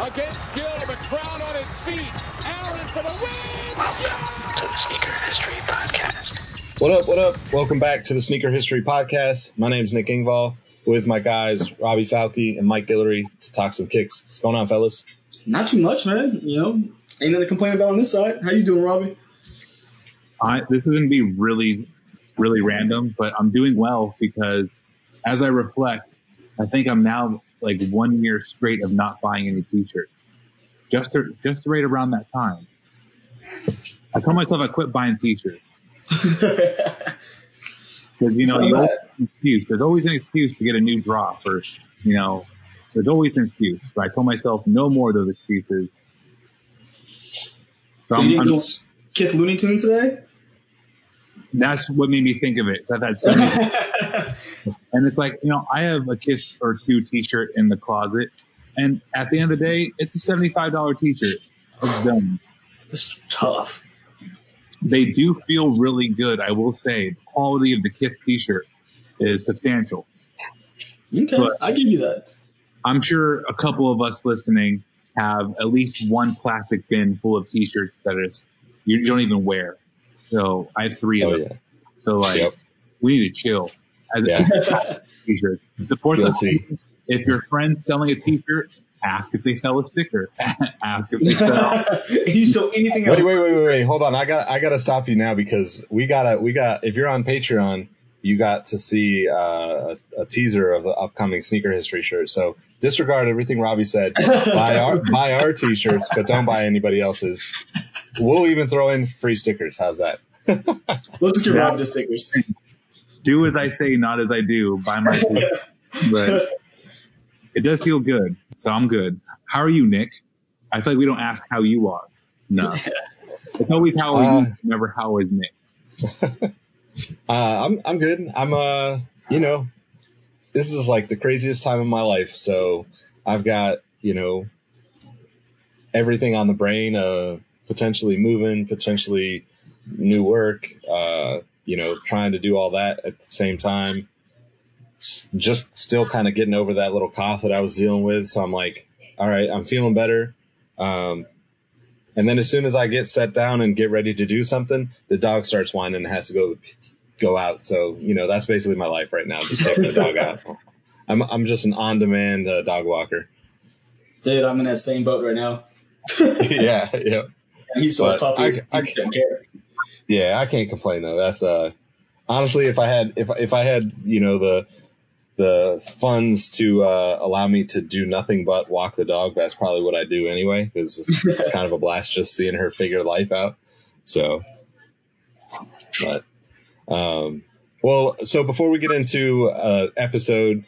Against Gill. The crowd on its feet. Allen for the win. Welcome to the Sneaker History Podcast. What up, what up? Welcome back to the Sneaker History Podcast. My name's Nick Engvall with my guys Robbie Falke and Mike Guillory to talk some kicks. What's going on, fellas? Not too much, man. You know, ain't nothing to complain about on this side. How you doing, Robbie? I, this is going to be really, really random, but I'm doing well because as I reflect, I think I'm now like one year straight of not buying any t-shirts. Just to, just right around that time. I told myself I quit buying t-shirts. Because, you know, you always an excuse. There's always an excuse to get a new drop or, you know, there's always an excuse. But I told myself no more of those excuses. So, you didn't go Kith Looney Tune today? That's what made me think of it. I've had so many. and it's like, you know, I have a Kith or two t-shirt in the closet. And at the end of the day, it's a $75 t-shirt. It's done. It's tough. They do feel really good. I will say the quality of the Kith t-shirt is substantial. Okay, but I give you that. I'm sure a couple of us listening have at least one plastic bin full of t-shirts that is you don't even wear. So I have three Oh, of them. yeah. So like Yep. we need to chill. As Yeah. t-shirts. Support the Guilty. teams. If your friend's selling a t-shirt, ask if they sell a sticker. ask if they sell. you so anything else? Wait, wait, wait, wait, wait. Hold on. I got, I gotta stop you now because we gotta, we got. If you're on Patreon, you got to see uh, a, a teaser of the upcoming sneaker history shirt. So disregard everything Robbie said. buy our, buy our t-shirts, but don't buy anybody else's. We'll even throw in free stickers. How's that? We'll just give Yeah. Robbie the stickers. Do as I say, not as I do. by my. But it does feel good. So I'm good. How are you, Nick? I feel like we don't ask how you are. No. It's always how are Uh, you, never how is Nick. Uh, I'm I'm good. I'm uh you know this is like the craziest time of my life. So I've got you know everything on the brain. Uh, potentially moving, potentially new work. Uh, you know, trying to do all that at the same time. Just still kind of getting over that little cough that I was dealing with. So I'm like, all right, I'm feeling better. Um, and then as soon as I get set down and get ready to do something, the dog starts whining and has to go go out. So you know that's basically my life right now, just taking the dog out. I'm I'm just an on-demand uh, dog walker. Dude, I'm in that same boat right now. yeah, yeah, And he's so puppy. I- I care. Yeah. I can't complain though. That's uh honestly, if I had if if I had you know the the funds to uh, allow me to do nothing but walk the dog, that's probably what I do anyway. Because it's kind of a blast just seeing her figure life out. So, but um, well, so before we get into uh, episode,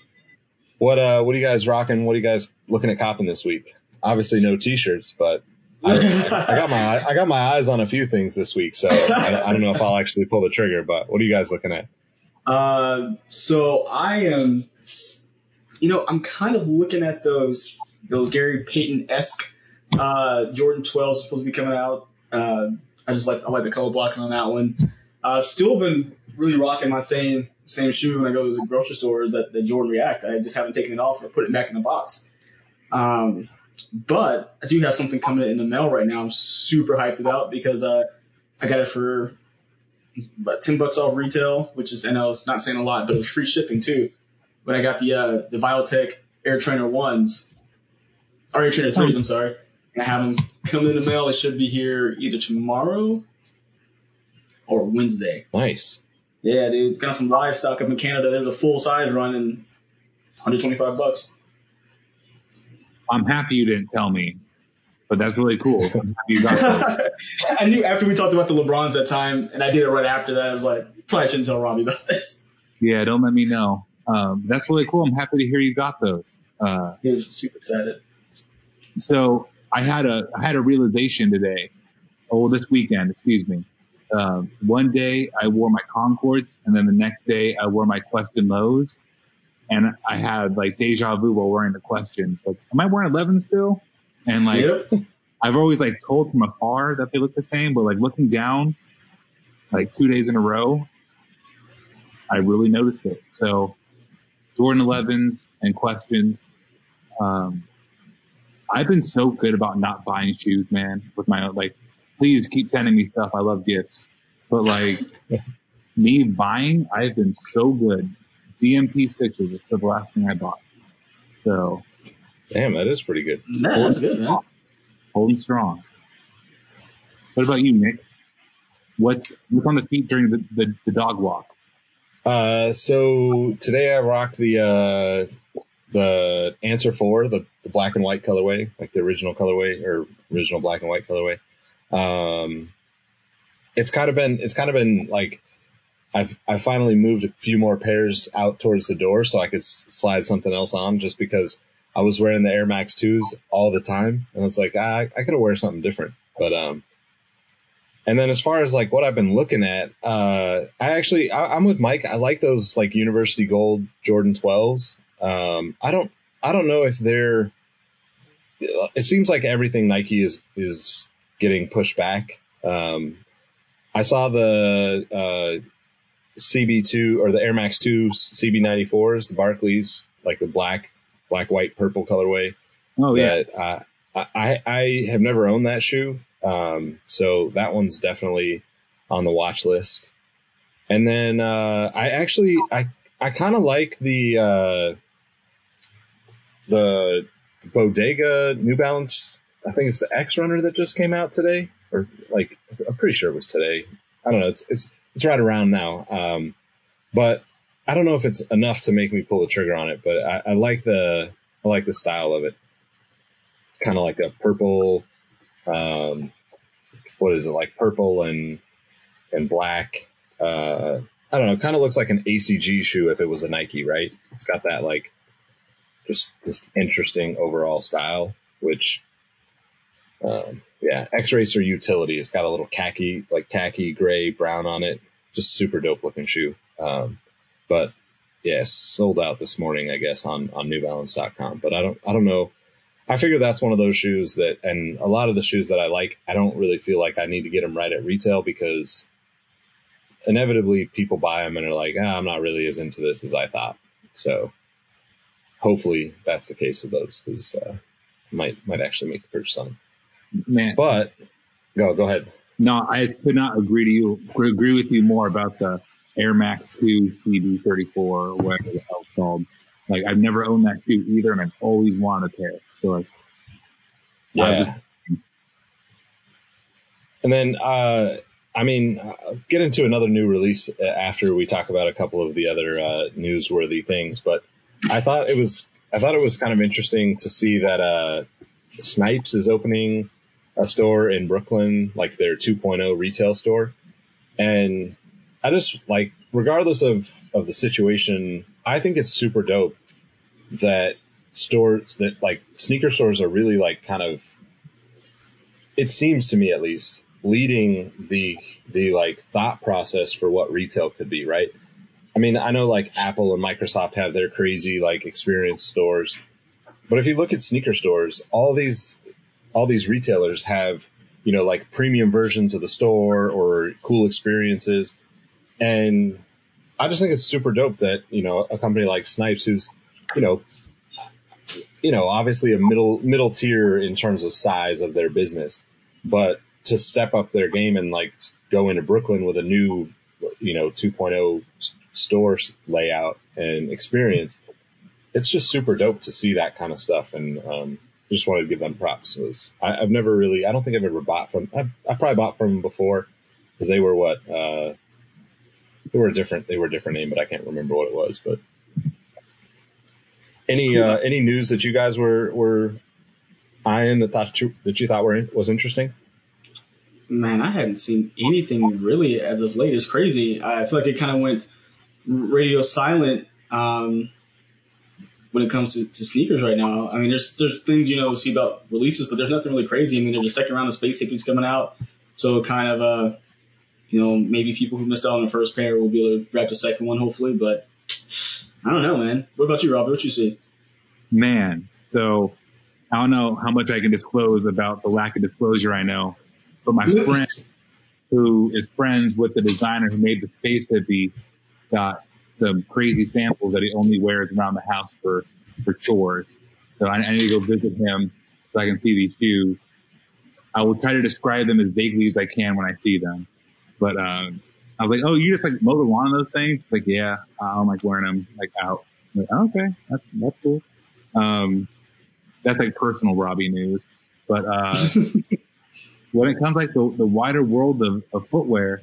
what uh, what are you guys rocking? What are you guys looking at copping this week? Obviously, no t-shirts, but I, I got my I got my eyes on a few things this week, so I, don't- I don't know if I'll actually pull the trigger. But what are you guys looking at? Uh, so I am, you know, I'm kind of looking at those those Gary Payton esque uh, Jordan 12s supposed to be coming out. Uh, I just like I like the color blocking on that one. Uh, still been really rocking my same same shoe when I go to the grocery store that the Jordan React. I just haven't taken it off or put it back in the box. Um, but I do have something coming in the mail right now. I'm super hyped about because uh, I got it for about ten bucks off retail, which is I know it's not saying a lot, but it was free shipping too. When I got the uh, the Viotech Air Trainer ones, or Air Trainer threes. I'm sorry. And I have them coming in the mail. They should be here either tomorrow or Wednesday. Nice. Yeah, dude. Got 'em from Livestock up in Canada. There's a full size run and 125 bucks. I'm happy you didn't tell me, but that's really cool. I'm you got that. I knew after we talked about the LeBrons that time, and I did it right after that. I was like, probably shouldn't tell Robbie about this. Yeah, don't let me know. Um, that's really cool. I'm happy to hear you got those. Uh, He was super excited. so I had a I had a realization today. Oh, this weekend, excuse me. Um, one day I wore my Concords, and then the next day I wore my Question Lows, and I had like deja vu while wearing the questions. Like, am I wearing 11 still? And like, Yep. I've always like told from afar that they look the same, but like looking down, like two days in a row, I really noticed it. So Jordan 11s and questions. Um, I've been so good about not buying shoes, man, with my like, please keep sending me stuff. I love gifts, but like me buying, I've been so good. DMP sixes is the last thing I bought. So Damn, that is pretty good. Man, that's good, man. holding strong. What about you, Nick? What's what's on the feet during the, the, the dog walk? Uh, so today I rocked the uh, the Answer Four, the, the black and white colorway, like the original colorway or original black and white colorway. Um, it's kind of been it's kind of been like I've I finally moved a few more pairs out towards the door so I could s- slide something else on just because I was wearing the Air Max twos all the time and I was like I, I could wear something different, but um. And then as far as like what I've been looking at, uh, I actually I, I'm with Mike. I like those like University Gold Jordan 12s. Um, I don't I don't know if they're. It seems like everything Nike is is getting pushed back. Um, I saw the uh, CB2 or the Air Max 2 CB94s, the Barclays, like the black black white purple colorway Oh yeah, that uh, I I have never owned that shoe, um, so that one's definitely on the watch list. And then uh, I actually I I kind of like the uh, the Bodega New Balance. I think it's the X Runner that just came out today, or like I'm pretty sure it was today. I don't know. It's it's it's right around now. Um, but I don't know if it's enough to make me pull the trigger on it. But I, I like the I like the style of it kind of like a purple, um, what is it like purple and and black. Uh, I don't know. Kind of looks like an ACG shoe if it was a Nike, right? It's got that like just just interesting overall style, which um, yeah, X Racer utility. It's got a little khaki like khaki gray brown on it. Just super dope looking shoe. Um, but yeah, sold out this morning, I guess, on on NewBalance.com. But I don't I don't know. I figure that's one of those shoes that, and a lot of the shoes that I like, I don't really feel like I need to get them right at retail because inevitably people buy them and are like, ah, I'm not really as into this as I thought. So hopefully that's the case with those because uh, might might actually make the purchase on them. Man. But go go ahead. No, I could not agree to you agree with you more about the Air Max 2 CB34 or whatever the hell it's called. Like I've never owned that shoe either, and I've always wanted a pair. So like, Yeah. just- And then, uh, I mean, uh, get into another new release uh, after we talk about a couple of the other uh, newsworthy things. But I thought it was, I thought it was kind of interesting to see that uh, Snipes is opening a store in Brooklyn, like their 2.0 retail store, and I just like, regardless of of the situation, I think it's super dope that stores that like sneaker stores are really like kind of it seems to me at least leading the the like thought process for what retail could be right? I mean i know like apple and microsoft have their crazy like experience stores but if you look at sneaker stores all these all these retailers have you know like premium versions of the store or cool experiences and i just think it's super dope that you know a company like snipes who's you know you know, obviously a middle middle tier in terms of size of their business, but to step up their game and like go into Brooklyn with a new, you know, 2.0 store layout and experience, it's just super dope to see that kind of stuff. And um, just wanted to give them props. It was I, I've never really I don't think I've ever bought from I, I probably bought from them before because they were what uh they were a different they were a different name but I can't remember what it was but any uh any news that you guys were were eyeing that thought you, that you thought were was interesting Man, I hadn't seen anything really as of late. It's crazy. I feel like it kind of went radio silent um, when it comes to, to sneakers right now. I mean, there's there's things you know see about releases, but there's nothing really crazy. I mean, there's a second round of space hippies coming out, so kind of uh, you know, maybe people who missed out on the first pair will be able to grab the second one, hopefully. But I don't know, man. What about you, Robert? What you see? Man, so I don't know how much I can disclose about the lack of disclosure I know, but my friend who is friends with the designer who made the space hippie got some crazy samples that he only wears around the house for, for chores. So I, I need to go visit him so I can see these shoes. I will try to describe them as vaguely as I can when I see them. But, um, I was like, oh, you just like mow the lawn on those things? Like, yeah, I don't like wearing them like out. I'm like, okay, that's, that's cool. Um, that's like personal Robbie news. But, uh, when it comes like the, the wider world of, of footwear,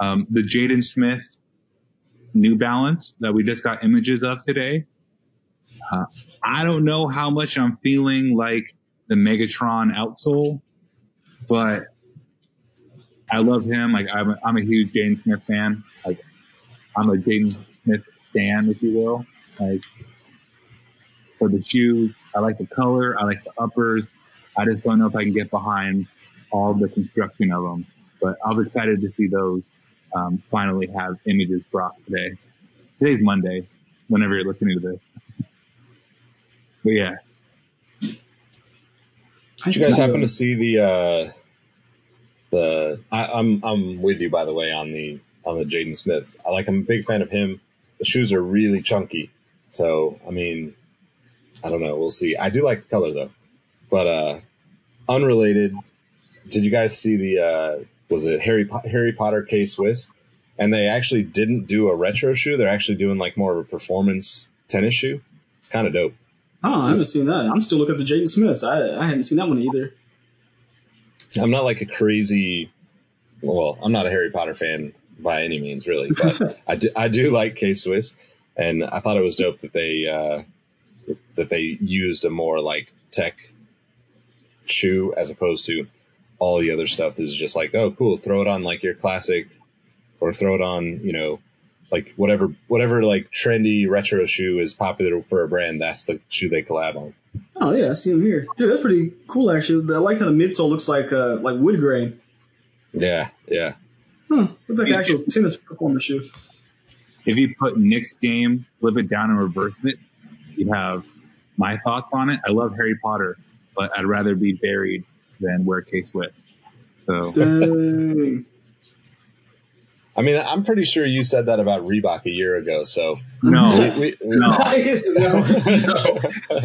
um, the Jaden Smith New Balance that we just got images of today. Uh, I don't know how much I'm feeling like the Megatron outsole, but I love him. Like I'm a, I'm a huge Jaden Smith fan. Like I'm a Jaden Smith stan, if you will. Like for the shoes, I like the color. I like the uppers. I just don't know if I can get behind all the construction of them, but I was excited to see those um, finally have images brought today. Today's Monday, whenever you're listening to this. But yeah. Did you guys happen to see the uh the I, I'm I'm with you by the way on the on the Jaden Smiths. I like I'm a big fan of him. The shoes are really chunky. So I mean I don't know, we'll see. I do like the color though. But uh unrelated, did you guys see the uh was it Harry po- Harry Potter K Swiss? And they actually didn't do a retro shoe. They're actually doing like more of a performance tennis shoe. It's kind of dope. Oh, I haven't seen that. I'm still looking at the Jaden Smiths. I I hadn't seen that one either. I'm not like a crazy, well, I'm not a Harry Potter fan by any means, really, but I do, I do like K Swiss, and I thought it was dope that they uh, that they used a more like tech shoe as opposed to all the other stuff is just like, oh, cool, throw it on like your classic, or throw it on, you know, like whatever whatever like trendy retro shoe is popular for a brand. That's the shoe they collab on. Oh yeah, I see them here, dude. That's pretty cool actually. I like how the midsole looks like uh like wood grain. Yeah, yeah. Huh, looks like an actual tennis performance shoe. If you put Nick's game, flip it down and reverse it, you have my thoughts on it. I love Harry Potter, but I'd rather be buried than wear K Swiss. So Dang. I mean, I'm pretty sure you said that about Reebok a year ago. So no, we, we, no. no, no.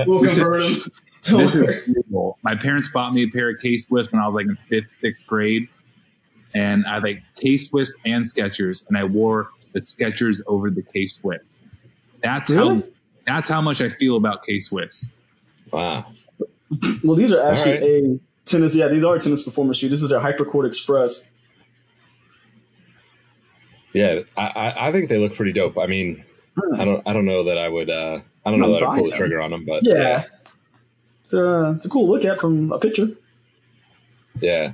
We'll convert them. Don't This worry. is illegal. My parents bought me a pair of K Swiss when I was like in fifth, sixth grade. And I had like K Swiss and Skechers and I wore the Skechers over the K Swiss. That's Really? how, that's how much I feel about K Swiss. wow. Well, these are actually right. a tennis. Yeah, these are tennis performance shoe. This is their Hypercourt Express. Yeah, I, I, think they look pretty dope. I mean, Hmm. I don't I don't know that I would uh I don't know that I'd pull the trigger on them, but Yeah. They're, uh, it's a cool look at from a picture. yeah.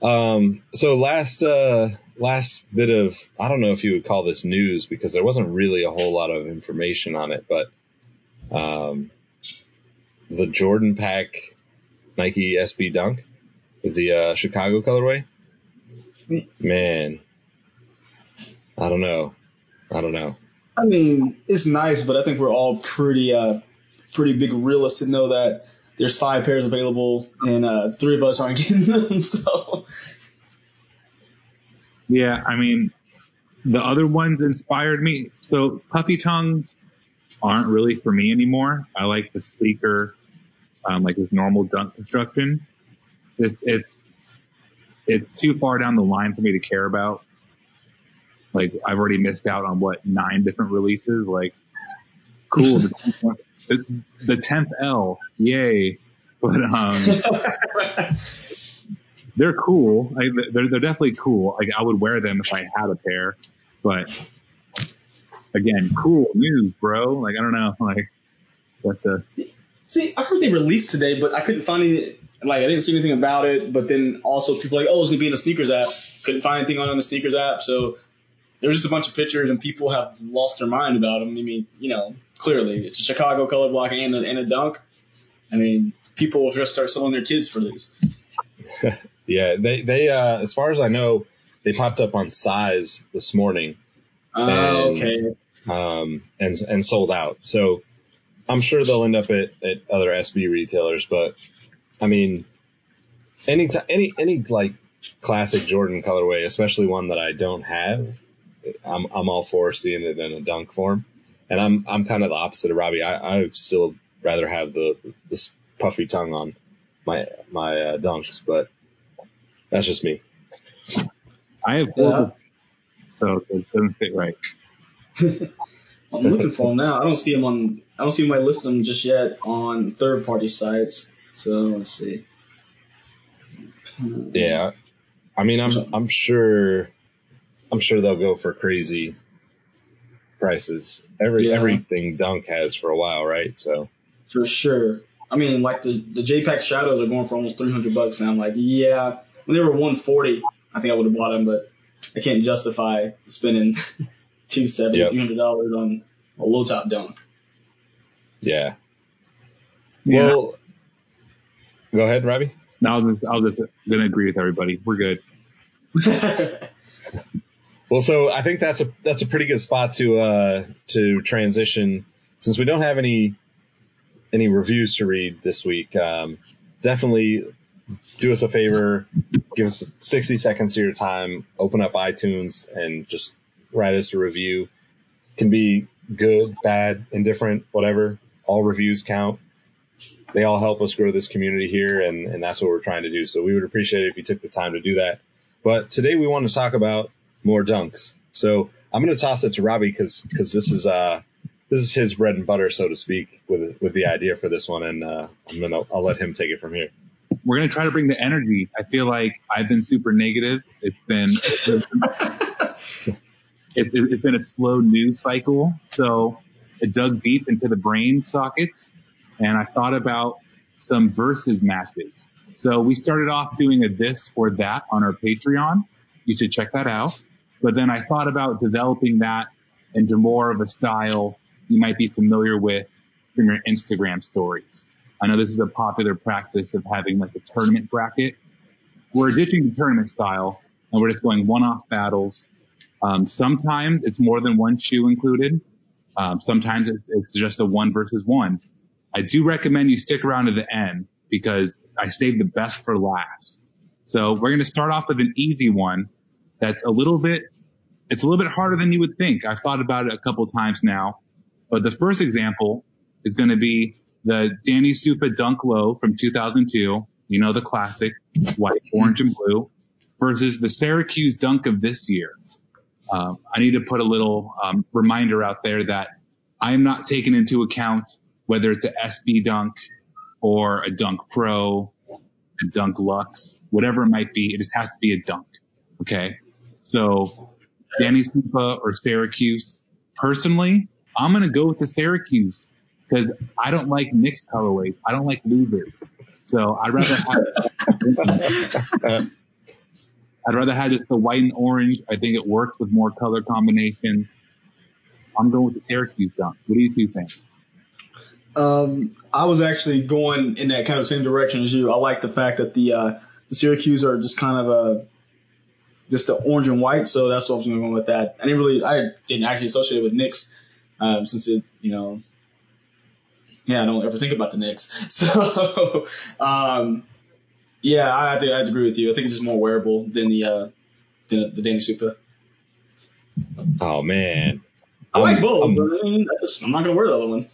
Um. So last uh last bit of I don't know if you would call this news because there wasn't really a whole lot of information on it, but um the Jordan Pack Nike SB Dunk with the uh, Chicago colorway. Man, I don't know. I don't know. I mean, it's nice, but I think we're all pretty, uh, pretty big realists to know that there's five pairs available and uh, three of us aren't getting them. So Yeah, I mean, the other ones inspired me. So puffy tongues aren't really for me anymore. I like the sleeker, um, like this normal dunk construction. It's, it's, it's too far down the line for me to care about. Like I've already missed out on what nine different releases. Like cool. the, the 10th L. Yay. but um, they're cool. Like, they're they're definitely cool. Like I would wear them if I had a pair, but again, cool news, bro. Like I don't know, like what the See, I heard they released today, but I couldn't find any. Like, I didn't see anything about it. But then also people like, oh, it's gonna be in the sneakers app. Couldn't find anything on the sneakers app. So there's just a bunch of pictures, and people have lost their mind about them. I mean, you know, clearly it's a Chicago color block and a, and a dunk. I mean, people will just start selling their kids for these. Yeah, they they uh, as far as I know, they popped up on size this morning. Oh, And- okay. um, and and sold out. So I'm sure they'll end up at, at other SB retailers. But I mean, any ti any any like classic Jordan colorway, especially one that I don't have, I'm I'm all for seeing it in a dunk form. And I'm I'm kind of the opposite of Robbie. I I still rather have the this puffy tongue on my my uh, dunks, but that's just me. I have Yeah. so it doesn't fit right. I'm looking for them now. I don't see them on. I don't see my list them just yet on third party sites. So let's see. Yeah, I mean, I'm I'm sure, I'm sure they'll go for crazy prices. Every Yeah. everything Dunk has for a while, right? So For sure. I mean, like the the J-Pack shadows are going for almost 300 bucks, and I'm like, yeah. When they were 140, I think I would have bought them, but I can't justify spending 270 Yep. 300 dollars on a low top dunk. yeah. Yeah. Well, go ahead, Robbie. No, I was just, I was just gonna agree with everybody. We're good. Well, so I think that's a that's a pretty good spot to uh to transition since we don't have any any reviews to read this week. Um, definitely do us a favor, give us 60 seconds of your time, open up iTunes and just write us a review. Can be good, bad, indifferent, whatever. All reviews count. They all help us grow this community here, and, and that's what we're trying to do. So we would appreciate it if you took the time to do that. But today we want to talk about more dunks. So I'm going to toss it to Robbie because because this is uh this is his bread and butter, so to speak, with with the idea for this one, and uh, I'm gonna I'll let him take it from here. We're gonna try to bring the energy. I feel like I've been super negative. It's been it, it, it's been a slow news cycle, so it dug deep into the brain sockets, and I thought about some versus matches. So we started off doing a this or that on our Patreon. You should check that out. But then I thought about developing that into more of a style you might be familiar with from your Instagram stories. I know this is a popular practice of having like a tournament bracket. We're ditching the tournament style and we're just going one-off battles. Um, sometimes it's more than one shoe included. Um, sometimes it's, it's just a one versus one. I do recommend you stick around to the end because I saved the best for last. So we're going to start off with an easy one that's a little bit, it's a little bit harder than you would think. I've thought about it a couple times now, but the first example is going to be the Danny Supa Dunk Low from 2002. You know, the classic white, orange, and blue versus the Syracuse Dunk of this year. Um, I need to put a little um, reminder out there that I am not taking into account whether it's a SB Dunk or a Dunk Pro, a Dunk Lux, whatever it might be. It just has to be a dunk. Okay. So Danny Supa or Syracuse. Personally, I'm going to go with the Syracuse because I don't like mixed colorways. I don't like losers. So I'd rather have, I'd rather have just the white and orange. I think it works with more color combinations. I'm going with the Syracuse dunk. What do you two think? Um, I was actually going in that kind of same direction as you. I like the fact that the uh, the Syracuse are just kind of a just the orange and white, so that's what I was going to go with that. I didn't really, I didn't actually associate it with Knicks, um, since it, you know, yeah, I don't ever think about the Knicks. So, um, yeah, I have to, I have to agree with you. I think it's just more wearable than the uh, than the Danny Supa. Oh man, I like I'm- both, I'm- but I mean, just, I'm not going to wear the other one.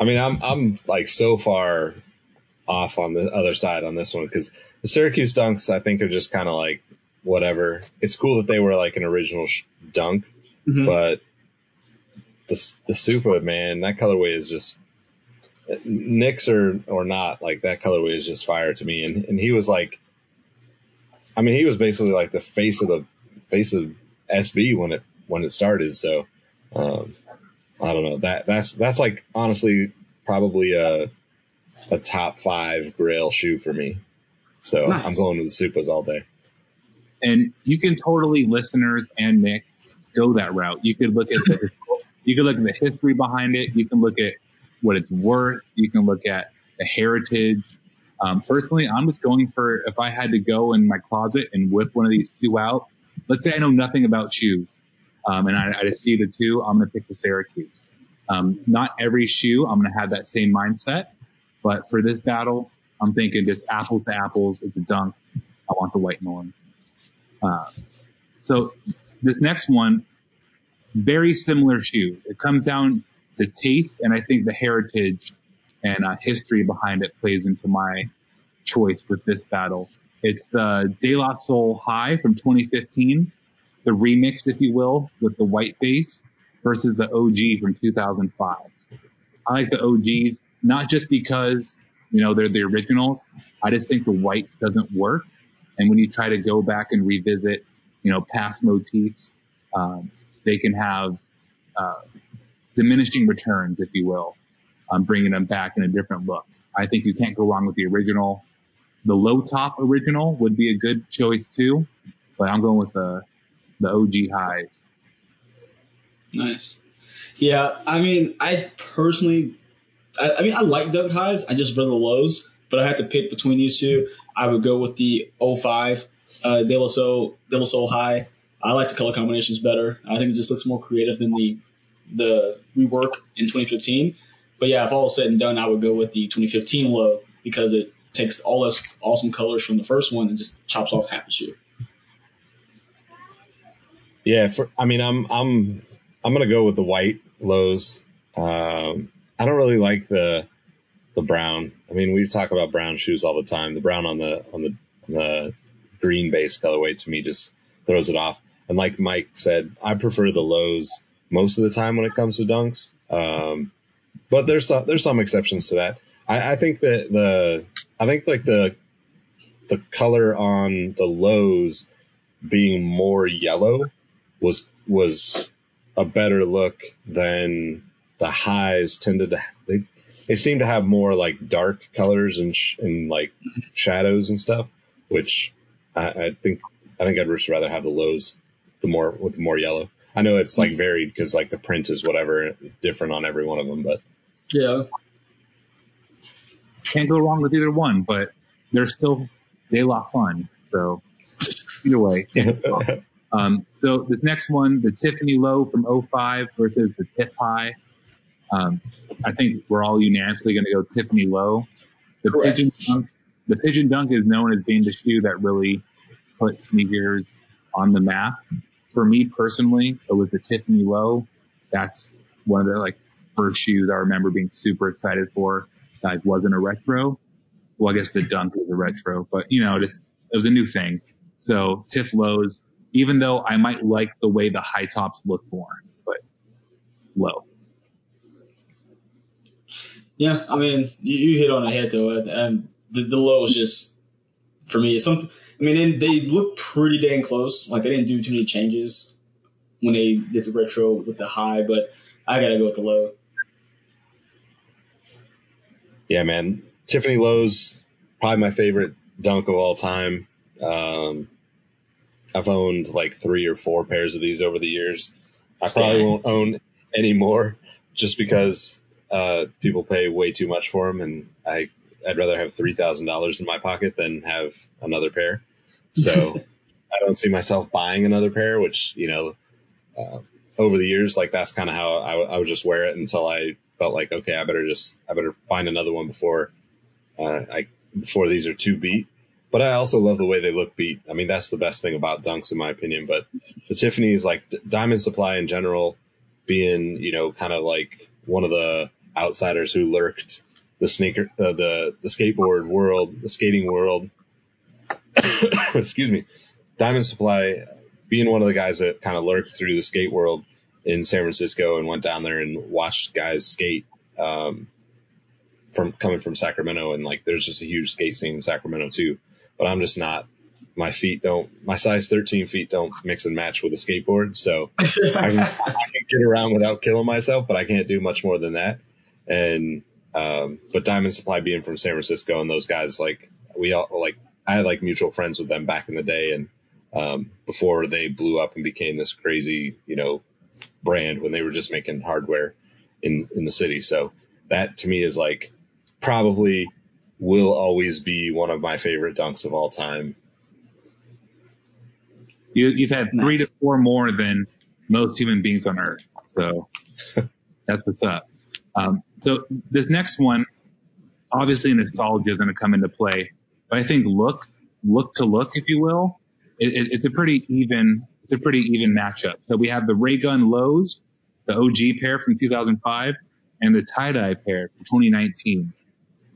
I mean, I'm I'm like so far off on the other side on this one because the Syracuse dunks I think are just kind of like whatever. It's cool that they were like an original sh- dunk, Mhm. but the the Supa man, that colorway is just Knicks or or not, like that colorway is just fire to me. And and he was like, I mean, he was basically like the face of the face of SB when it when it started. So um, I don't know that that's that's like honestly probably a a top five Grail shoe for me. So Nice. I'm going with the Supas all day. And you can totally, listeners and Nick, go that route. You could look at the, you can look at the history behind it. You can look at what it's worth. You can look at the heritage. Um, personally, I'm just going for if I had to go in my closet and whip one of these two out. Let's say I know nothing about shoes, um, and I, I just see the two. I'm going to pick the Syracuse. Um, not every shoe I'm going to have that same mindset, but for this battle, I'm thinking just apples to apples. It's a dunk. I want the white and. Uh, so this next one, very similar shoes. It comes down to taste, and I think the heritage and uh, history behind it plays into my choice with this battle. It's the De La Soul High from 2015, the remix, if you will, with the white base versus the OG from 2005. I like the OGs not just because you know they're the originals. I just think the white doesn't work, and when you try to go back and revisit, you know, past motifs, um, they can have uh, diminishing returns, if you will, um, bringing them back in a different look. I think you can't go wrong with the original. The low top original would be a good choice too, but I'm going with the the OG highs. Nice. Yeah, I mean, I personally, I, I mean, I like Dunk Highs. I just run the lows, but I have to pick between these two. I would go with the 05 uh, De La Soul, De La Soul High. I like the color combinations better. I think it just looks more creative than the the rework in 2015. But yeah, if all is said and done, I would go with the 2015 low because it takes all those awesome colors from the first one and just chops off half the shoe. Yeah, for, I mean, I'm I'm I'm gonna go with the white lows. Um, I don't really like the the brown. I mean, we talk about brown shoes all the time. The brown on the on the, the green base colorway to me just throws it off. And like Mike said, I prefer the lows most of the time when it comes to dunks. Um, but there's some, there's some exceptions to that. I, I think that the I think like the the color on the lows being more yellow was was a better look than the highs tended to. They they seem to have more like dark colors and sh- and like shadows and stuff, which I, I think I think I'd rather have the lows, the more with the more yellow. I know it's like varied because like the print is whatever different on every one of them, but Yeah. Can't go wrong with either one, but they're still they a lot fun. So either way, can't. Um, so this next one, the Tiffany Low from 05 versus the Tiff High. Um, I think we're all unanimously going to go Tiffany Low. The Correct. pigeon dunk, the pigeon dunk is known as being the shoe that really put sneakers on the map. For me personally, it was the Tiffany Low. That's one of the like first shoes I remember being super excited for. Like wasn't a retro. Well, I guess the dunk was a retro, but you know, just it was a new thing. So Tiff Lows, even though I might like the way the high tops look more, but low. Yeah, I mean, you, you hit on a head though, and the, the low is just for me. Something. I mean, they, they look pretty dang close. Like they didn't do too many changes when they did the retro with the high, but I gotta go with the low. yeah, man, Tiffany Low's probably my favorite dunk of all time. Um, I've owned like three or four pairs of these over the years. I probably won't own any more just because uh, people pay way too much for them, and I I'd rather have three thousand dollars in my pocket than have another pair. So I don't see myself buying another pair, which you know, uh, over the years, like that's kind of how I, w- I would just wear it until I felt like okay, I better just I better find another one before uh, I before these are too beat. But I also love the way they look beat. I mean, that's the best thing about dunks in my opinion. But the Tiffany's like D- Diamond Supply in general, being you know kind of like one of the outsiders who lurked the sneaker, uh, the the skateboard world, the skating world. Excuse me, Diamond Supply being one of the guys that kind of lurked through the skate world in San Francisco and went down there and watched guys skate. Um, from coming from Sacramento and like there's just a huge skate scene in Sacramento too. But I'm just not. My feet don't. My size 13 feet don't mix and match with a skateboard, so I can, I can get around without killing myself, but I can't do much more than that. And um, but Diamond Supply being from San Francisco and those guys like we all like I had like mutual friends with them back in the day and um, before they blew up and became this crazy you know brand when they were just making hardware in in the city. So that to me is like probably will always be one of my favorite dunks of all time. You, you've had Nice. three to four more than most human beings on Earth. So that's what's up. Um, so this next one, obviously nostalgia is going to come into play, but I think look, look to look, if you will, it, it, it's a pretty even, it's a pretty even matchup. So we have the Ray Gun Lows, the OG pair from 2005, and the tie dye pair from 2019.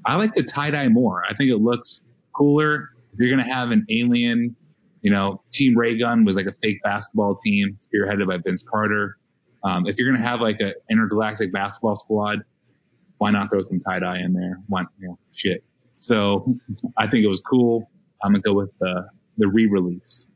I like the tie dye more. I think it looks cooler. If you're going to have an alien, you know, Team Ray Gun was like a fake basketball team spearheaded by Vince Carter. Um, if you're going to have like an intergalactic basketball squad, why not throw some tie dye in there? Why, you know, shit. So I think it was cool. I'm to go with the, the re-release.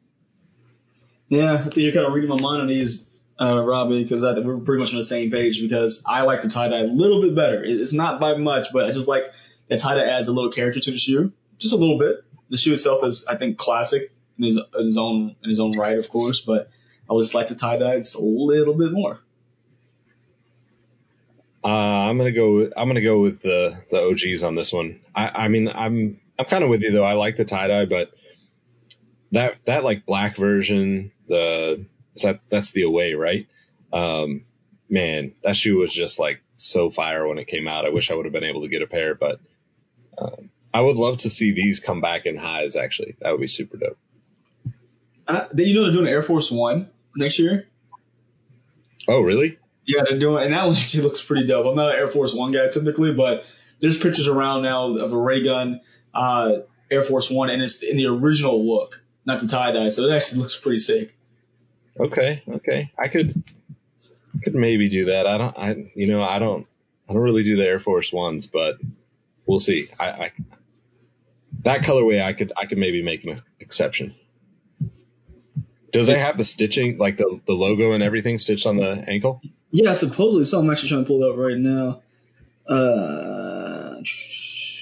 Yeah, I think you're kind of reading my mind on these, uh, Robbie, because we're pretty much on the same page because I like the tie dye a little bit better. It's not by much, but I just like the tie dye adds a little character to the shoe, just a little bit. The shoe itself is, I think, classic in his, in his own in his own right, of course, but I would just like the tie dye just a little bit more. Uh, I'm gonna go. With, I'm gonna go with the the OGs on this one. I, I mean, I'm I'm kind of with you though. I like the tie dye, but that that like black version, the that that's the away, right? Um, man, that shoe was just like so fire when it came out. I wish I would have been able to get a pair, but um, I would love to see these come back in highs. Actually, that would be super dope. Uh, you know they're doing Air Force One next year. Oh, really? Yeah, they're doing, and that one actually looks pretty dope. I'm not an Air Force One guy typically, but there's pictures around now of a ray gun, uh, Air Force One, and it's in the original look, not the tie dye. So it actually looks pretty sick. Okay, okay. I could could maybe do that. I don't I you know, I don't I don't really do the Air Force ones, but we'll see. I, I that colorway I could I could maybe make an exception. Does it have the stitching, like the, the logo and everything stitched on the ankle? Yeah, supposedly. So I'm actually trying to pull it up right now. Uh,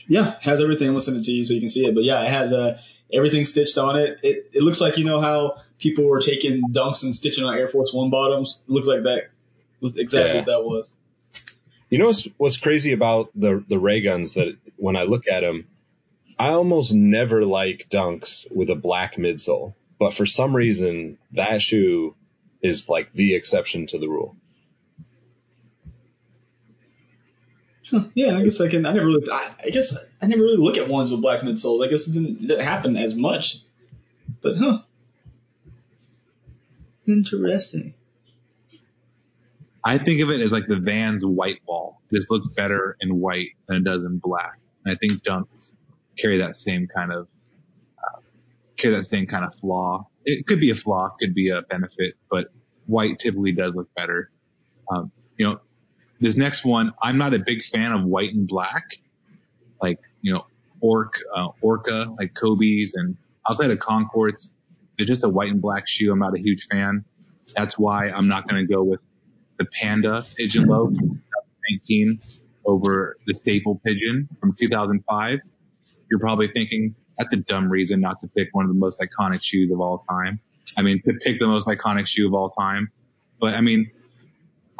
yeah, has everything. I'm gonna send it to you so you can see it. But yeah, it has uh, everything stitched on it. It it looks like you know how people were taking dunks and stitching on Air Force One bottoms. It looks like that. Was exactly Yeah. what that was. You know what's what's crazy about the the ray guns that when I look at them, I almost never like dunks with a black midsole, but for some reason that shoe is like the exception to the rule. yeah, I guess I can. I never really. I, I guess I never really look at ones with black midsoles. I guess it didn't, didn't happen as much. But huh, interesting. I think of it as like the Vans white wall. This looks better in white than it does in black. And I think dunks carry that same kind of, uh, carry that same kind of flaw. It could be a flaw, could be a benefit, but white typically does look better. Um, you know, this next one, I'm not a big fan of white and black. Like, you know, orc, uh, orca, like Kobe's and outside of Concords, they're just a white and black shoe. I'm not a huge fan. That's why I'm not going to go with the Panda Pigeon Low from 2019 over the Staple Pigeon from 2005. You're probably thinking that's a dumb reason not to pick one of the most iconic shoes of all time. I mean, to pick the most iconic shoe of all time. But I mean,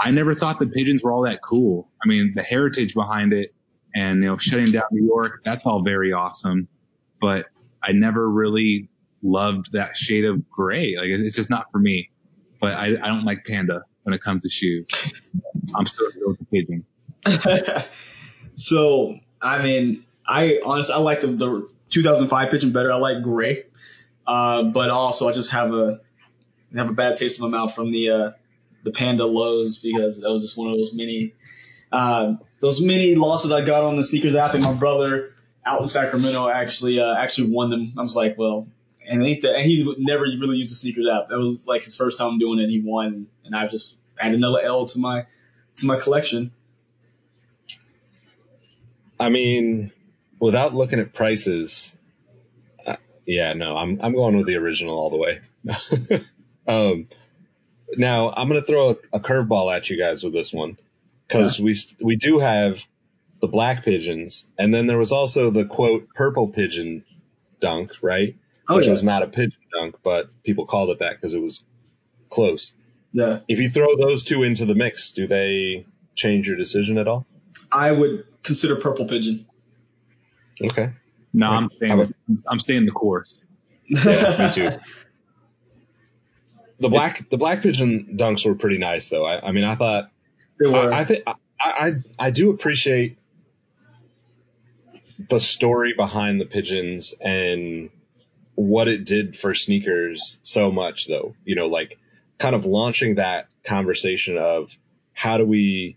I never thought the pigeons were all that cool. I mean, the heritage behind it and, you know, shutting down New York, that's all very awesome. But I never really loved that shade of gray. Like, it's just not for me. But I, I don't like Panda when it comes to shoes. I'm still with the pigeon. so I mean, I honestly I like the, the 2005 pigeon better. I like gray, uh, but also I just have a have a bad taste in my mouth from the uh, the panda lows because that was just one of those mini uh, those mini losses I got on the sneakers app, and my brother out in Sacramento actually uh, actually won them. I was like, well. And I think that and he never really used the sneakers app. That was like his first time doing it. He won, and I've just added another L to my to my collection. I mean, without looking at prices, uh, yeah, no, I'm I'm going with the original all the way. um, now I'm gonna throw a, a curveball at you guys with this one because we we do have the black pigeons, and then there was also the quote purple pigeon dunk, right? Oh, Which yeah. was not a pigeon dunk, but people called it that because it was close. Yeah. If you throw those two into the mix, do they change your decision at all? I would consider purple pigeon. Okay. No, I'm staying. about- I'm staying the course. Yeah, me too. The black the black pigeon dunks were pretty nice though. I, I mean, I thought They were. I, I think I, I I do appreciate the story behind the pigeons and what it did for sneakers so much though. You know, like kind of launching that conversation of how do we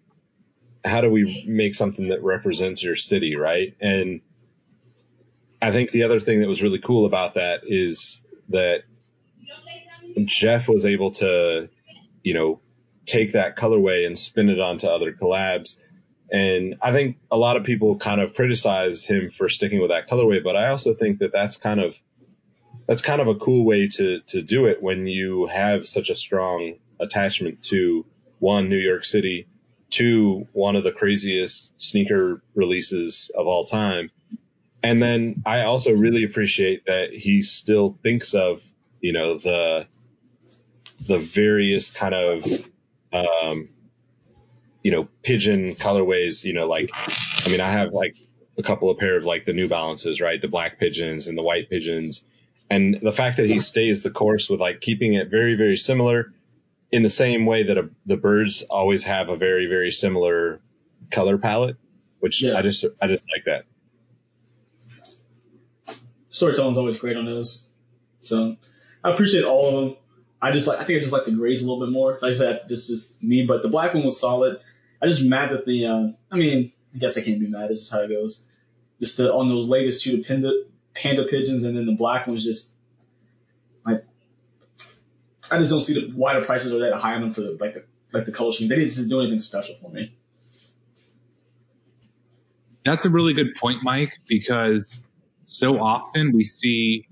how do we make something that represents your city, right? And I think the other thing that was really cool about that is that Jeff was able to, you know, take that colorway and spin it onto other collabs. And I think a lot of people kind of criticize him for sticking with that colorway, but I also think that that's kind of that's kind of a cool way to to do it when you have such a strong attachment to one New York City, two one of the craziest sneaker releases of all time. And then I also really appreciate that he still thinks of, you know, the the various kind of um you know, pigeon colorways, you know, like I mean I have like a couple of pair of like the New Balances, right? The black pigeons and the white pigeons. And the fact that he stays the course with like keeping it very, very similar in the same way that a, the birds always have a very, very similar color palette, which Yeah. I just, I just like that. storytelling's always great on those. So I appreciate all of them. I just like I think I just like the grays a little bit more. Like I said, this is me, but the black one was solid. I just mad that the uh, I mean, I guess I can't be mad. This is how it goes. Just the, on those latest two, the panda panda pigeons, and then the black one's just like I just don't see the why the prices are that high on them for the like the like the color scheme. They didn't just do anything special for me. That's a really good point, Mike, because so often we see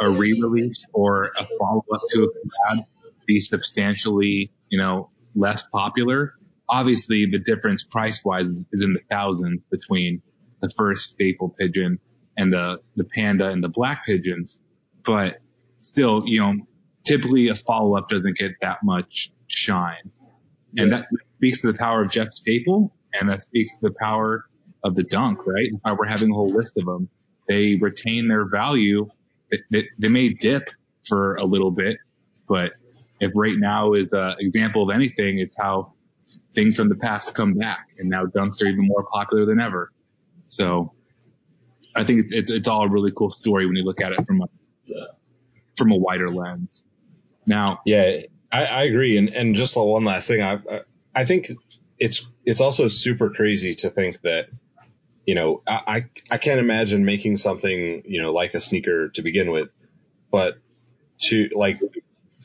a re-release or a follow-up to a collab be substantially, you know, less popular. Obviously, the difference price-wise is in the thousands between the first staple pigeon and the, the panda and the black pigeons. But still, you know, typically a follow-up doesn't get that much shine. And that speaks to the power of Jeff Staple and that speaks to the power of the dunk, right? Why we're having a whole list of them. They retain their value. They, they, may dip for a little bit, but if right now is an example of anything, it's how things from the past come back and now dunks are even more popular than ever. So I think it's, it's all a really cool story when you look at it from a, from a wider lens. Now, Yeah, I, I agree. And, and just one last thing. I- I think it's, it's also super crazy to think that, you know, I, I I can't imagine making something, you know, like a sneaker to begin with, but to like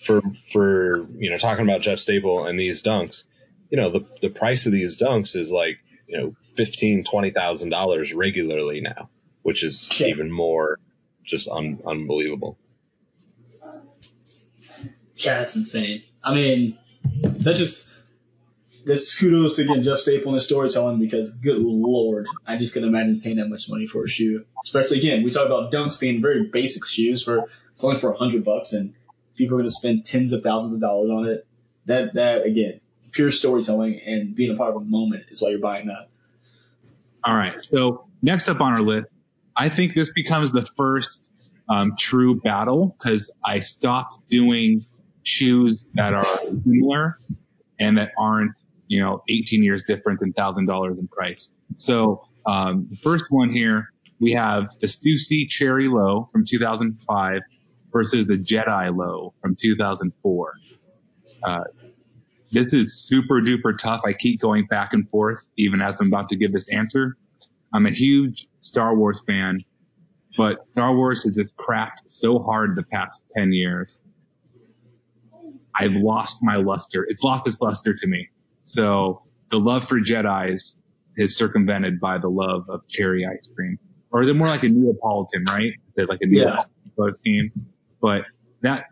for, for, you know, talking about Jeff Staple and these dunks, you know, the, the price of these dunks is like, you know, fifteen, twenty thousand dollars regularly now, which is Yeah. even more just un, unbelievable. Yeah, that's insane. I mean, that just that's kudos again Jeff Staple and his storytelling because good lord, I just couldn't imagine paying that much money for a shoe. Especially again, we talk about dunks being very basic shoes for selling for a hundred bucks and people are gonna spend tens of thousands of dollars on it. That that again, pure storytelling and being a part of a moment is why you're buying that. All right. So next up on our list, I think this becomes the first um, true battle because I stopped doing shoes that are similar and that aren't, you know, 18 years different than thousand dollars in price. So um, the first one here, we have the Stussy Cherry Low from 2005 versus the Jedi Low from 2004. Uh, this is super duper tough. I keep going back and forth even as I'm about to give this answer. I'm a huge Star Wars fan, but Star Wars has just cracked so hard the past 10 years. I've lost my luster. It's lost its luster to me. So the love for Jedi's is circumvented by the love of cherry ice cream. Or is it more like a Neapolitan, right? Is it like a Neapolitan color scheme? But that,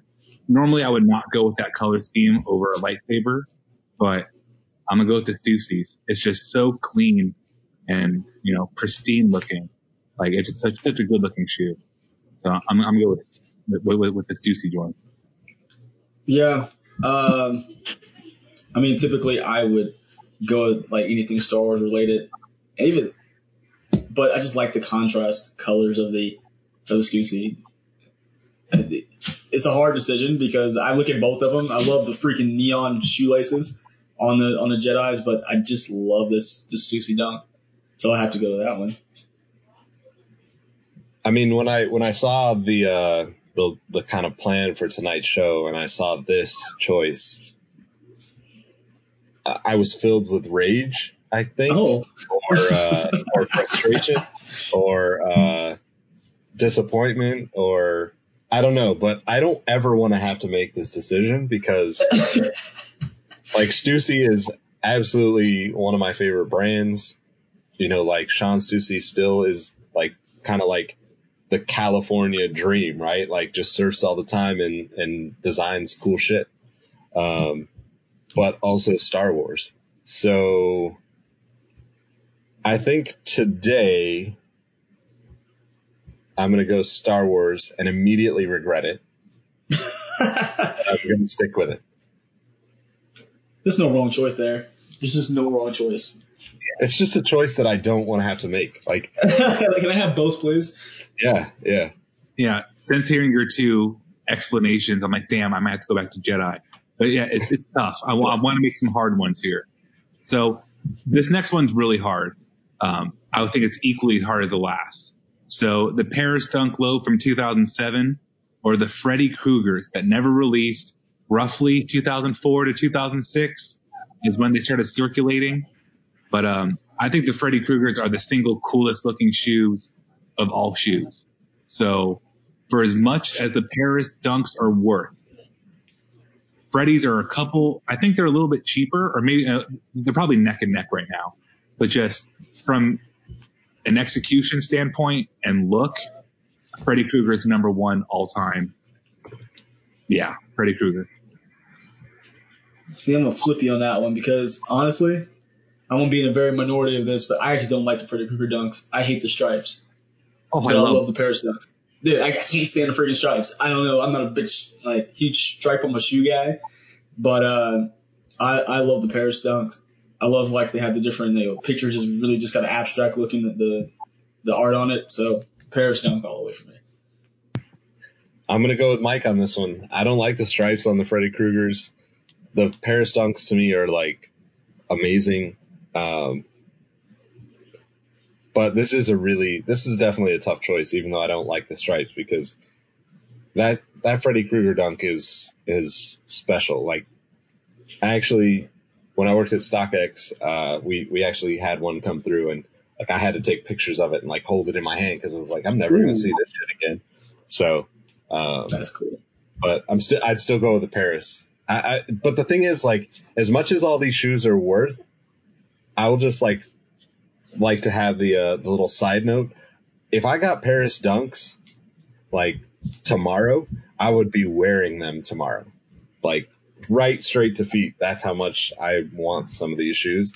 normally I would not go with that color scheme over a lightsaber, but I'm gonna go with the Stussys. It's just so clean and, you know, pristine looking. Like it's just such, such a good looking shoe. So I'm, I'm gonna go with, with, with, with the Stussy. Yeah. Um, I mean, typically I would go like anything Star Wars related, even, but I just like the contrast colors of the of the Stussy. It's a hard decision because I look at both of them. I love the freaking neon shoelaces on the on the Jedi's, but I just love this this Stussy dunk, so I have to go to that one. I mean, when I when I saw the uh, the the kind of plan for tonight's show, and I saw this choice, I was filled with rage. I think, Oh. or uh, or frustration, or uh, disappointment, or I don't know. But I don't ever want to have to make this decision because, like, Stussy is absolutely one of my favorite brands. You know, like Sean Stussy still is like kind of like the California dream, right? Like just surfs all the time and, and designs cool shit. Um, but also Star Wars. So I think today I'm going to go Star Wars and immediately regret it. I'm going to stick with it. There's no wrong choice there. There's just no wrong choice. It's just a choice that I don't want to have to make. Like, Can I have both, please? yeah, yeah. Yeah. Since hearing your two explanations, I'm like, damn, I might have to go back to Jedi. But yeah, it's, it's tough. I, I want to make some hard ones here. So this next one's really hard. Um, I would think it's equally hard as the last. So the Paris Dunk Low from 2007 or the Freddy Kruegers that never released roughly 2004 to 2006 is when they started circulating. But, um, I think the Freddy Kruegers are the single coolest looking shoes of all shoes. So for as much as the Paris Dunks are worth, Freddy's are a couple, I think they're a little bit cheaper or maybe uh, they're probably neck and neck right now, but just from an execution standpoint and look, Freddy Krueger is number one all time. Yeah, Freddy Krueger. See, I'm gonna flip you on that one because honestly, I'm gonna be in a very minority of this, but I actually don't like the Freddy Krueger dunks. I hate the stripes. Oh, But I I love, love the Paris dunks. Dude, I can't stand the freaking stripes. I don't know. I'm not a bitch, like huge stripe on my shoe guy, but uh, I I love the Paris dunks. I love like they have the different you know, pictures is really just kind of abstract looking the, the the art on it. So Paris dunk all the way for me. I'm gonna go with Mike on this one. I don't like the stripes on the Freddy Kruegers. The Paris Dunks to me are like amazing. Um, but this is a really, this is definitely a tough choice, even though I don't like the stripes because that that Freddy Krueger dunk is is special. Like, I actually, when I worked at StockX, uh, we we actually had one come through and like I had to take pictures of it and like hold it in my hand because I was like, I'm never gonna see this shit again. So. Um, That's cool. but I'm still I'd still go with the Paris. I, I but the thing is like as much as all these shoes are worth, I will just like like to have the uh, the little side note. If I got Paris Dunks like tomorrow, I would be wearing them tomorrow. Like right straight to feet. That's how much I want some of these shoes,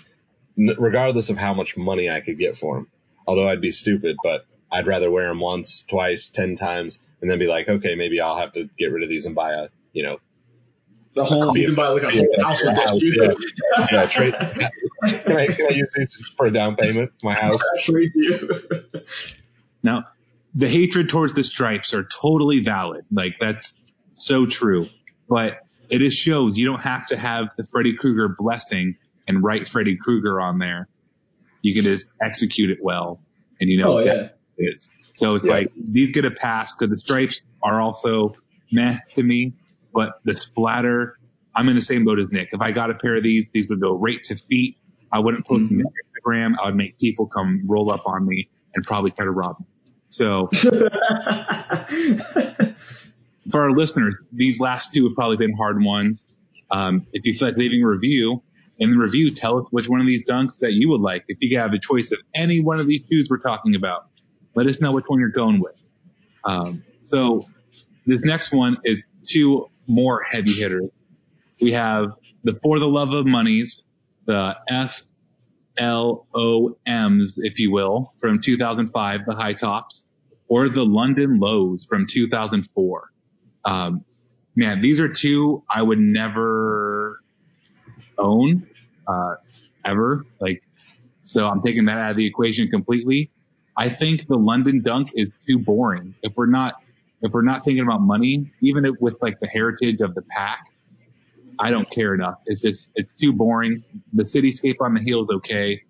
N- regardless of how much money I could get for them. Although I'd be stupid, but I'd rather wear them once, twice, ten times, and then be like, okay, maybe I'll have to get rid of these and buy a, you know, The whole you can buy like a whole house with that house, shoe. yeah. yeah, trade, can I can I use these for a down payment? My house. Trade you. Now, the hatred towards the stripes are totally valid. Like that's so true. But it is shows you don't have to have the Freddy Krueger blessing and write Freddy Krueger on there. You can just execute it well, and you know Oh, that yeah. it is. So it's Yeah. like these get a pass because the stripes are also meh to me, but the splatter. I'm in the same boat as Nick. If I got a pair of these, these would go right to feet. I wouldn't post them to Instagram. I would make people come roll up on me and probably try to rob me. So for our listeners, these last two have probably been hard ones. Um, if you feel like leaving a review, in the review, tell us which one of these dunks that you would like. If you have a choice of any one of these shoes we're talking about, let us know which one you're going with. Um, so this next one is two more heavy hitters. We have the For the Love of Monies, the F L O M's, if you will, from 2005, the high tops, or the London Lows from 2004. Um, man, these are two I would never own, uh, ever. Like, so I'm taking that out of the equation completely. I think the London Dunk is too boring. If we're not, if we're not thinking about money, even if with like the heritage of the pack, I don't care enough. It's just, it's too boring. The cityscape on the heel is okay,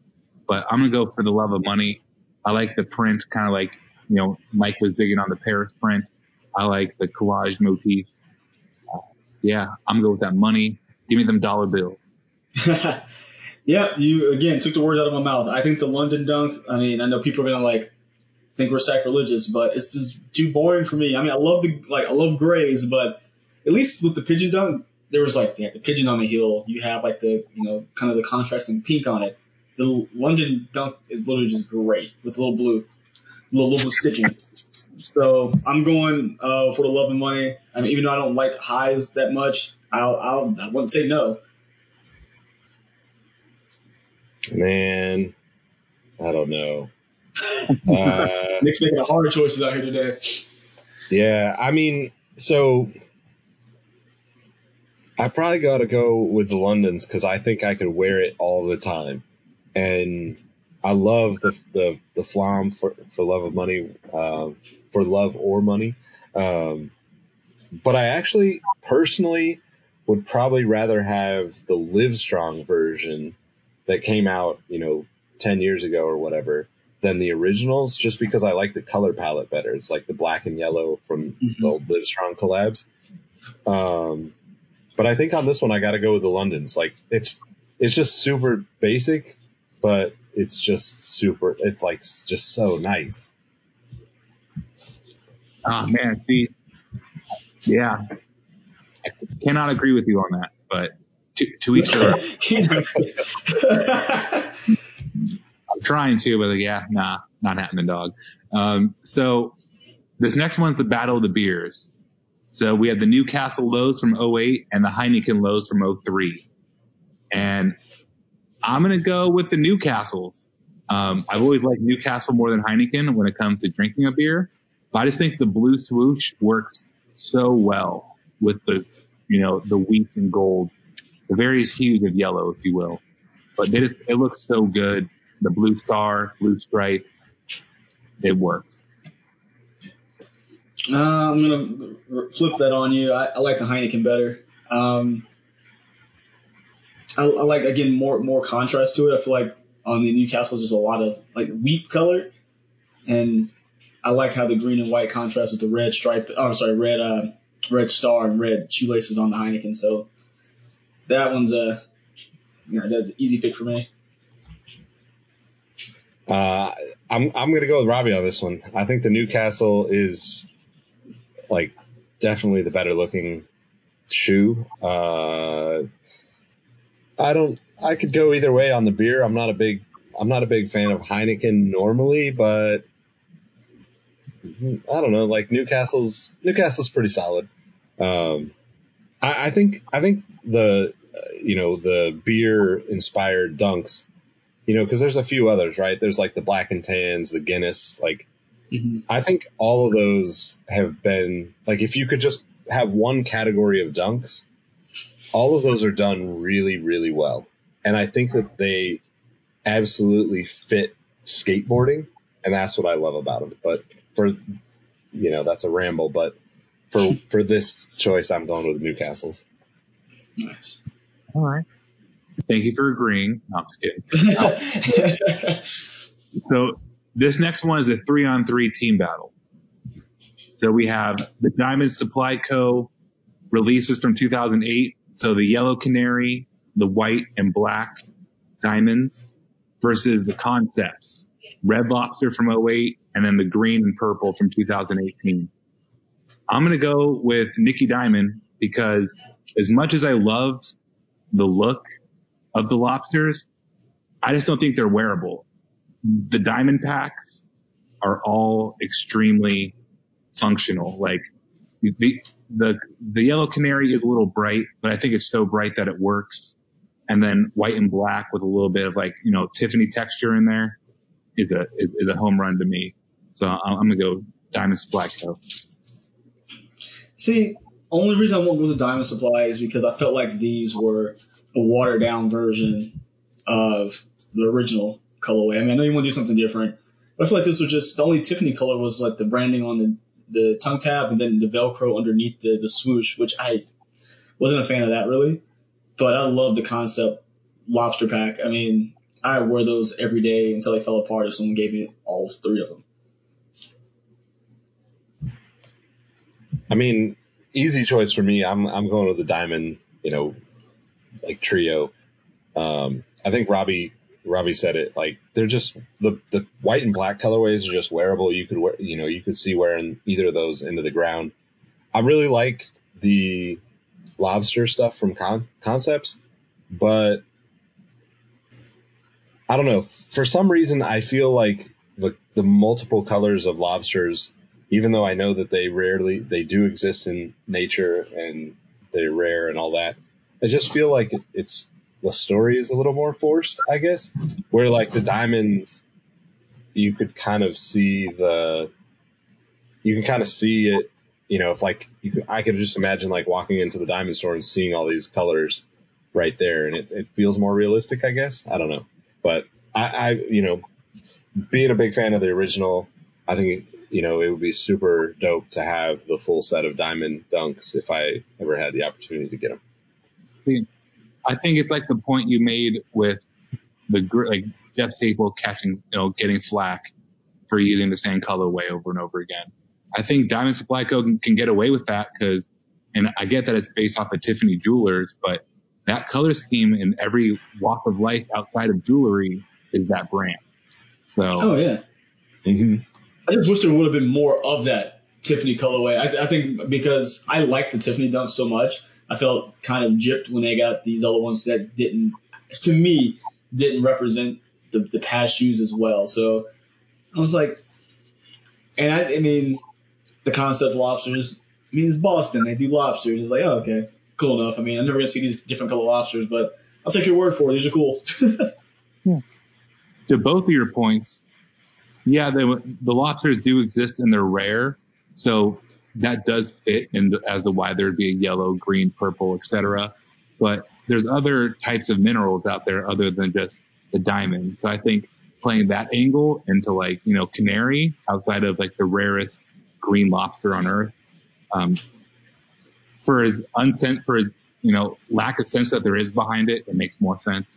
but I'm going to go for the love of money. I like the print, kind of like, you know, Mike was digging on the Paris print. I like the collage motif. Uh, yeah, I'm going to go with that money. Give me them dollar bills. yeah, you again took the words out of my mouth. I think the London dunk, I mean, I know people are going to like think we're sacrilegious, but it's just too boring for me. I mean, I love the, like, I love grays, but at least with the pigeon dunk, there was like the pigeon on the heel. You have like the you know kind of the contrasting pink on it. The London Dunk is literally just gray with a little blue, little, little blue stitching. So I'm going uh, for the love and money. I mean, even though I don't like highs that much, I'll, I'll I wouldn't say no. Man, I don't know. Uh, Nick's making hard choices out here today. yeah, I mean, so I probably got to go with the Londons because I think I could wear it all the time, and I love the the the flam for for love of money, um, for love or money. Um, but I actually personally would probably rather have the Livestrong version that came out, you know, ten years ago or whatever than the originals, just because I like the color palette better. It's like the black and yellow from Mhm. the old Livestrong collabs. Um, but I think on this one I got to go with the Londons. Like it's it's just super basic, but it's just super. It's like just so nice. Ah, man, see, yeah, I cannot agree with you on that, but to, to each their own. I'm trying to, but like, yeah, nah, not happening, dog. Um, so this next one's the Battle of the Beers. So we have the Newcastle lows from 08 and the Heineken lows from 03. And I'm going to go with the Newcastles. Um, I've always liked Newcastle more than Heineken when it comes to drinking a beer, but I just think the blue swoosh works so well with the, you know, the wheat and gold, the various hues of yellow, if you will. But it, looks so good. The blue star, blue stripe, it works. Uh, I'm gonna flip that on you. I, I like the Heineken better. Um, I, I like again more more contrast to it. I feel like on the Newcastle there's a lot of like wheat color, and I like how the green and white contrast with the red stripe. Oh, I'm sorry, red uh, red star and red shoelaces on the Heineken. So that one's a yeah, easy pick for me. Uh, I'm I'm gonna go with Robbie on this one. I think the Newcastle is like definitely the better looking shoe. Uh, I don't. I could go either way on the beer. I'm not a big. I'm not a big fan of Heineken normally, but I don't know. Like Newcastle's Newcastle's pretty solid. Um, I, I think I think the uh, you know the beer inspired dunks you know, because there's a few others, right? There's like the black and tans, the Guinness. Like, Mm-hmm. I think all of those have been like, if you could just have one category of dunks, all of those are done really, really well. And I think that they absolutely fit skateboarding, and that's what I love about them. But for, you know, that's a ramble. But for for this choice, I'm going with Newcastle's. Nice. All right. Thank you for agreeing. No, I'm just kidding. So this next one is a three on three team battle. So we have the Diamond Supply Co. releases from 2008. So the yellow canary, the white and black diamonds versus the concepts, red lobster from 08 and then the green and purple from 2018. I'm going to go with Nicky Diamond because as much as I loved the look of the lobsters, I just don't think they're wearable. The diamond packs are all extremely functional. Like the, the, the yellow canary is a little bright, but I think it's so bright that it works. And then white and black with a little bit of like, you know, Tiffany texture in there is a, is, is a home run to me. So I'm, I'm gonna go Diamond Supply Co. See, only reason I won't go to Diamond Supply is because I felt like these were a watered down version of the original colorway. I mean, I know you want to do something different, but I feel like this was just the only Tiffany color was like the branding on the the tongue tab and then the Velcro underneath the the swoosh, which I wasn't a fan of that really. But I love the concept lobster pack. I mean, I wear those every day until they fell apart if someone gave me all three of them. I mean, easy choice for me. I'm I'm going with the diamond, you know, like trio. Um, I think Robbie Robbie said it. Like they're just the the white and black colorways are just wearable. You could wear, you know, you could see wearing either of those into the ground. I really like the lobster stuff from Con- Concepts, but I don't know. For some reason, I feel like the the multiple colors of lobsters even though I know that they rarely they do exist in nature and they're rare and all that, I just feel like it, it's the story is a little more forced, I guess. Where like the diamonds, you could kind of see the, you can kind of see it. You know, if like you could, I could just imagine like walking into the diamond store and seeing all these colors right there, and it, it feels more realistic, I guess. I don't know, but I, I, you know, being a big fan of the original, I think you know, it would be super dope to have the full set of diamond dunks if I ever had the opportunity to get them. I think it's like the point you made with the like Jeff Staple catching, you know, getting flack for using the same colorway over and over again. I think Diamond Supply Co can, can get away with that because, and I get that it's based off of Tiffany Jewelers, but that color scheme in every walk of life outside of jewelry is that brand. So. Oh yeah. Mm-hmm. I just wish there would have been more of that Tiffany colorway. I, I think because I like the Tiffany dunk so much, I felt kind of gypped when they got these other ones that didn't, to me, didn't represent the, the past shoes as well. So I was like, and I, I mean, the concept lobsters, I mean, it's Boston. They do lobsters. It's like, oh, okay, cool enough. I mean, I'm never going to see these different color lobsters, but I'll take your word for it. These are cool. yeah. To both of your points, yeah, the, the lobsters do exist and they're rare. So that does fit in the, as to why there'd be a yellow, green, purple, etc. But there's other types of minerals out there other than just the diamond. So I think playing that angle into like, you know, canary outside of like the rarest green lobster on earth, um, for his unsent, for his, you know, lack of sense that there is behind it, it makes more sense.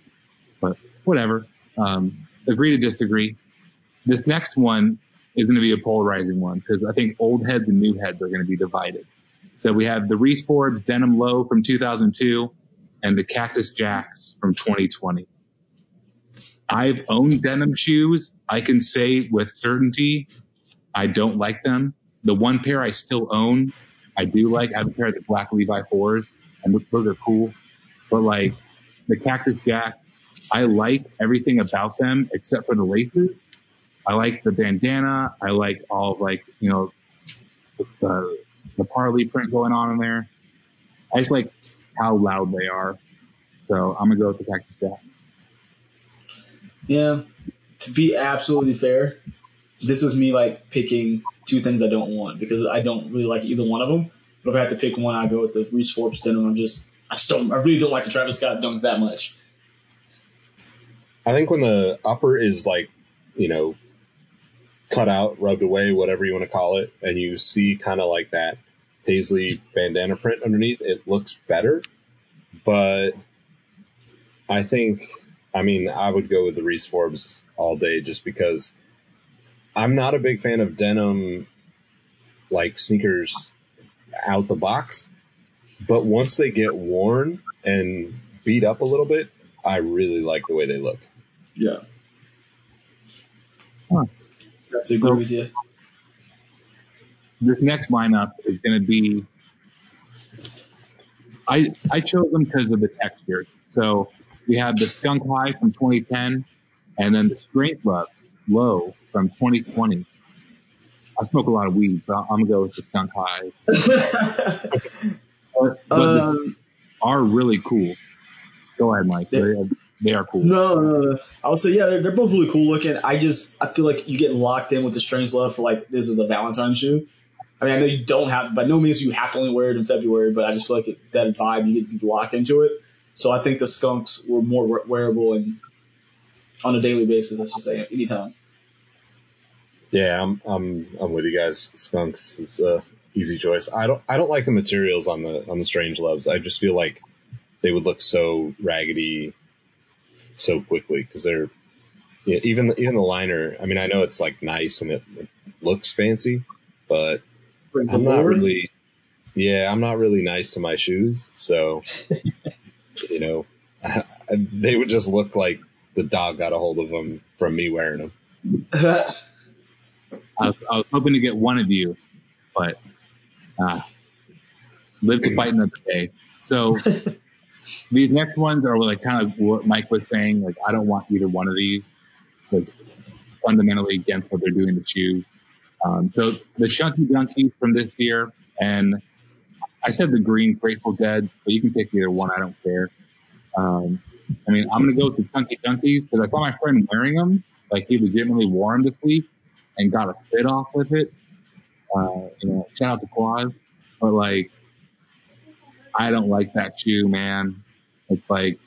But whatever. Um, agree to disagree this next one is going to be a polarizing one because I think old heads and new heads are going to be divided. So we have the Reese Forbes Denim Low from 2002 and the Cactus Jacks from 2020. I've owned denim shoes. I can say with certainty I don't like them. The one pair I still own, I do like. I have a pair of the black Levi 4s and those are cool. But like the Cactus Jack, I like everything about them except for the laces. I like the bandana. I like all of like, you know, the, the paisley print going on in there. I just like how loud they are. So I'm gonna go with the Cactus Jack. Yeah, to be absolutely fair, this is me like picking two things I don't want because I don't really like either one of them. But if I have to pick one, I go with the Reese Forbes denim. I'm just, I just don't, I really don't like the Travis Scott dunk that much. I think when the upper is like, you know, cut out, rubbed away, whatever you want to call it, and you see kind of like that paisley bandana print underneath, it looks better. But I think, I mean, I would go with the Reese Forbes all day just because I'm not a big fan of denim like sneakers out the box. But once they get worn and beat up a little bit, I really like the way they look. Yeah. Huh have to agree so, with you. This next lineup is going to be. I I chose them because of the textures. So we have the Skunk High from 2010, and then the Strange Loves Low from 2020. I smoke a lot of weed, so I'm gonna go with the Skunk Highs. But, but um, are really cool. Go ahead, Mike. They, they are cool. no, no, no. I would say yeah, they're, they're both really cool looking. I just I feel like you get locked in with the Strange Love for like this is a Valentine shoe. I mean, I know you don't have, by no means you have to only wear it in February, but I just feel like it, that vibe you get to lock into it. So I think the skunks were more wearable and on a daily basis. Let's just say anytime. Yeah, I'm I'm I'm with you guys. Skunks is a easy choice. I don't I don't like the materials on the on the Strange Loves. I just feel like they would look so raggedy so quickly because they're yeah, even the, even the liner. I mean, I know it's like nice and it, it looks fancy, but I'm not really. Yeah, I'm not really nice to my shoes, so you know, they would just look like the dog got a hold of them from me wearing them. I was, I was hoping to get one of you, but uh, live to fight another day. So these next ones are like kind of what Mike was saying. Like I don't want either one of these because fundamentally against what they're doing to shoes. Um, so the Chunky Dunkies from this year, and I said the green Grateful Deads, but you can pick either one. I don't care. Um, I mean, I'm gonna go with the Chunky Dunkies because I saw my friend wearing them. Like he legitimately wore them this week and got a fit off with it. Uh, you know, shout out to Quaz. But like, I don't like that shoe, man. It's like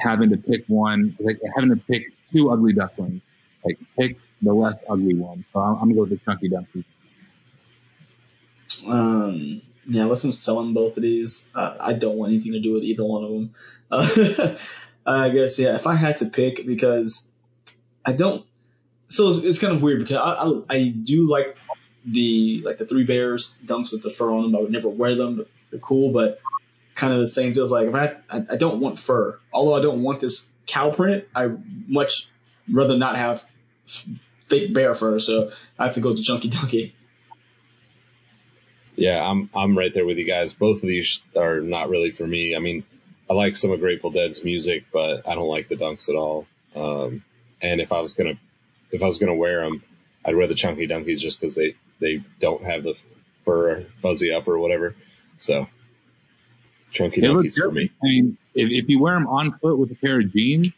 having to pick one, like having to pick two ugly ducklings. Like pick the less ugly one. So I'm, I'm gonna go with the Chunky Dunkies. Um, yeah, unless I'm selling both of these, uh, I don't want anything to do with either one of them. Uh, I guess yeah. If I had to pick, because I don't, so it's, it's kind of weird because I, I I do like the like the three bears dunks with the fur on them. I would never wear them, but they're cool. But kind of the same feels like if I, I don't want fur, although I don't want this cow print. I much rather not have fake bear fur, so I have to go to Chunky Dunky. Yeah, I'm I'm right there with you guys. Both of these are not really for me. I mean, I like some of Grateful Dead's music, but I don't like the dunks at all. Um, and if I was gonna if I was gonna wear them, I'd wear the Chunky Dunkies just because they they don't have the fur fuzzy up or whatever. So Chunky Dunkies for me. I mean, if, if you wear them on foot with a pair of jeans,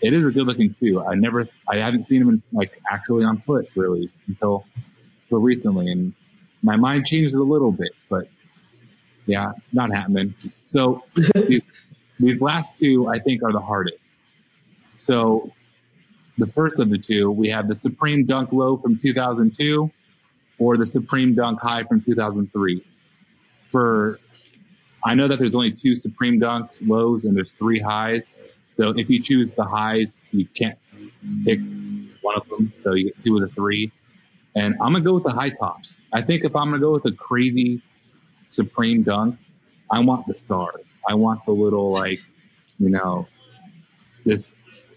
it is a good looking shoe. I never, I haven't seen them in, like actually on foot really until, until recently. And my mind changed a little bit, but yeah, not happening. So these, these last two I think are the hardest. So the first of the two, we have the Supreme Dunk Low from 2002 or the Supreme Dunk High from 2003. For I know that there's only two Supreme Dunks lows and there's three highs. So if you choose the highs, you can't pick one of them. So you get two of the three. And I'm gonna go with the high tops. I think if I'm gonna go with a crazy Supreme Dunk, I want the stars. I want the little like, you know, this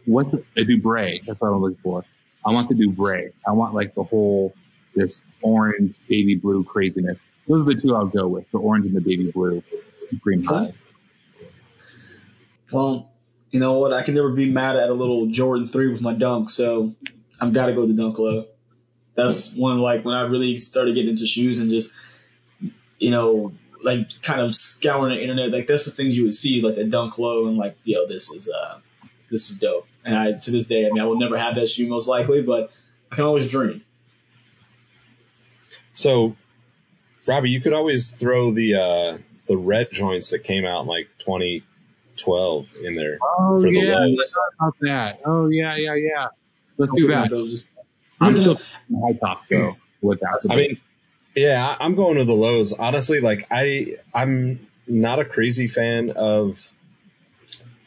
what's the, a Dubrae? That's what I'm looking for. I want the Dubrae. I want like the whole this orange, baby blue craziness. Those are the two I'll go with: the orange and the baby blue Supreme highs. Well, you know what? I can never be mad at a little Jordan 3 with my dunk, so I've got to go with the dunk low. That's one like when I really started getting into shoes and just, you know, like kind of scouring the internet. Like that's the things you would see, like the dunk low, and like, yo, this is uh, this is dope. And I to this day, I mean, I will never have that shoe most likely, but I can always dream. So, Robbie, you could always throw the uh, the red joints that came out in like 2012 in there Oh for the yeah, lows. let's about that. Oh yeah, yeah, yeah. Let's do that. Just- I'm still high top though. Without I mean, yeah, I'm going to the lows. Honestly, like I, I'm not a crazy fan of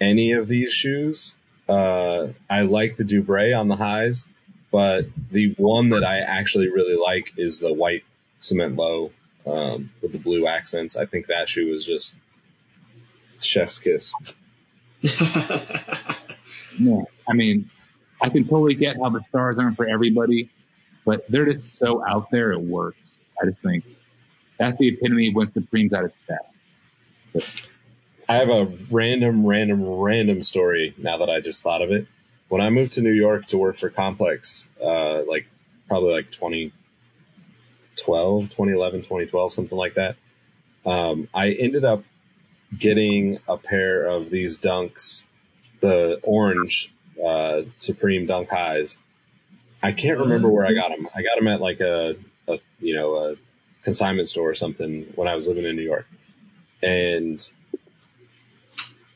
any of these shoes. Uh, I like the Dubrae on the highs, but the one that I actually really like is the white cement low um, with the blue accents. I think that shoe was just chef's kiss. no, I mean, I can totally get how the stars aren't for everybody, but they're just so out there it works. I just think that's the epitome of when Supreme's at its best. But I have a random, random, random story now that I just thought of it. When I moved to New York to work for Complex, uh, like probably like 2012, 2011, 2012, something like that. Um, I ended up getting a pair of these dunks, the orange, uh, Supreme Dunk Highs. I can't remember where I got them. I got them at like a, a, you know, a consignment store or something when I was living in New York. And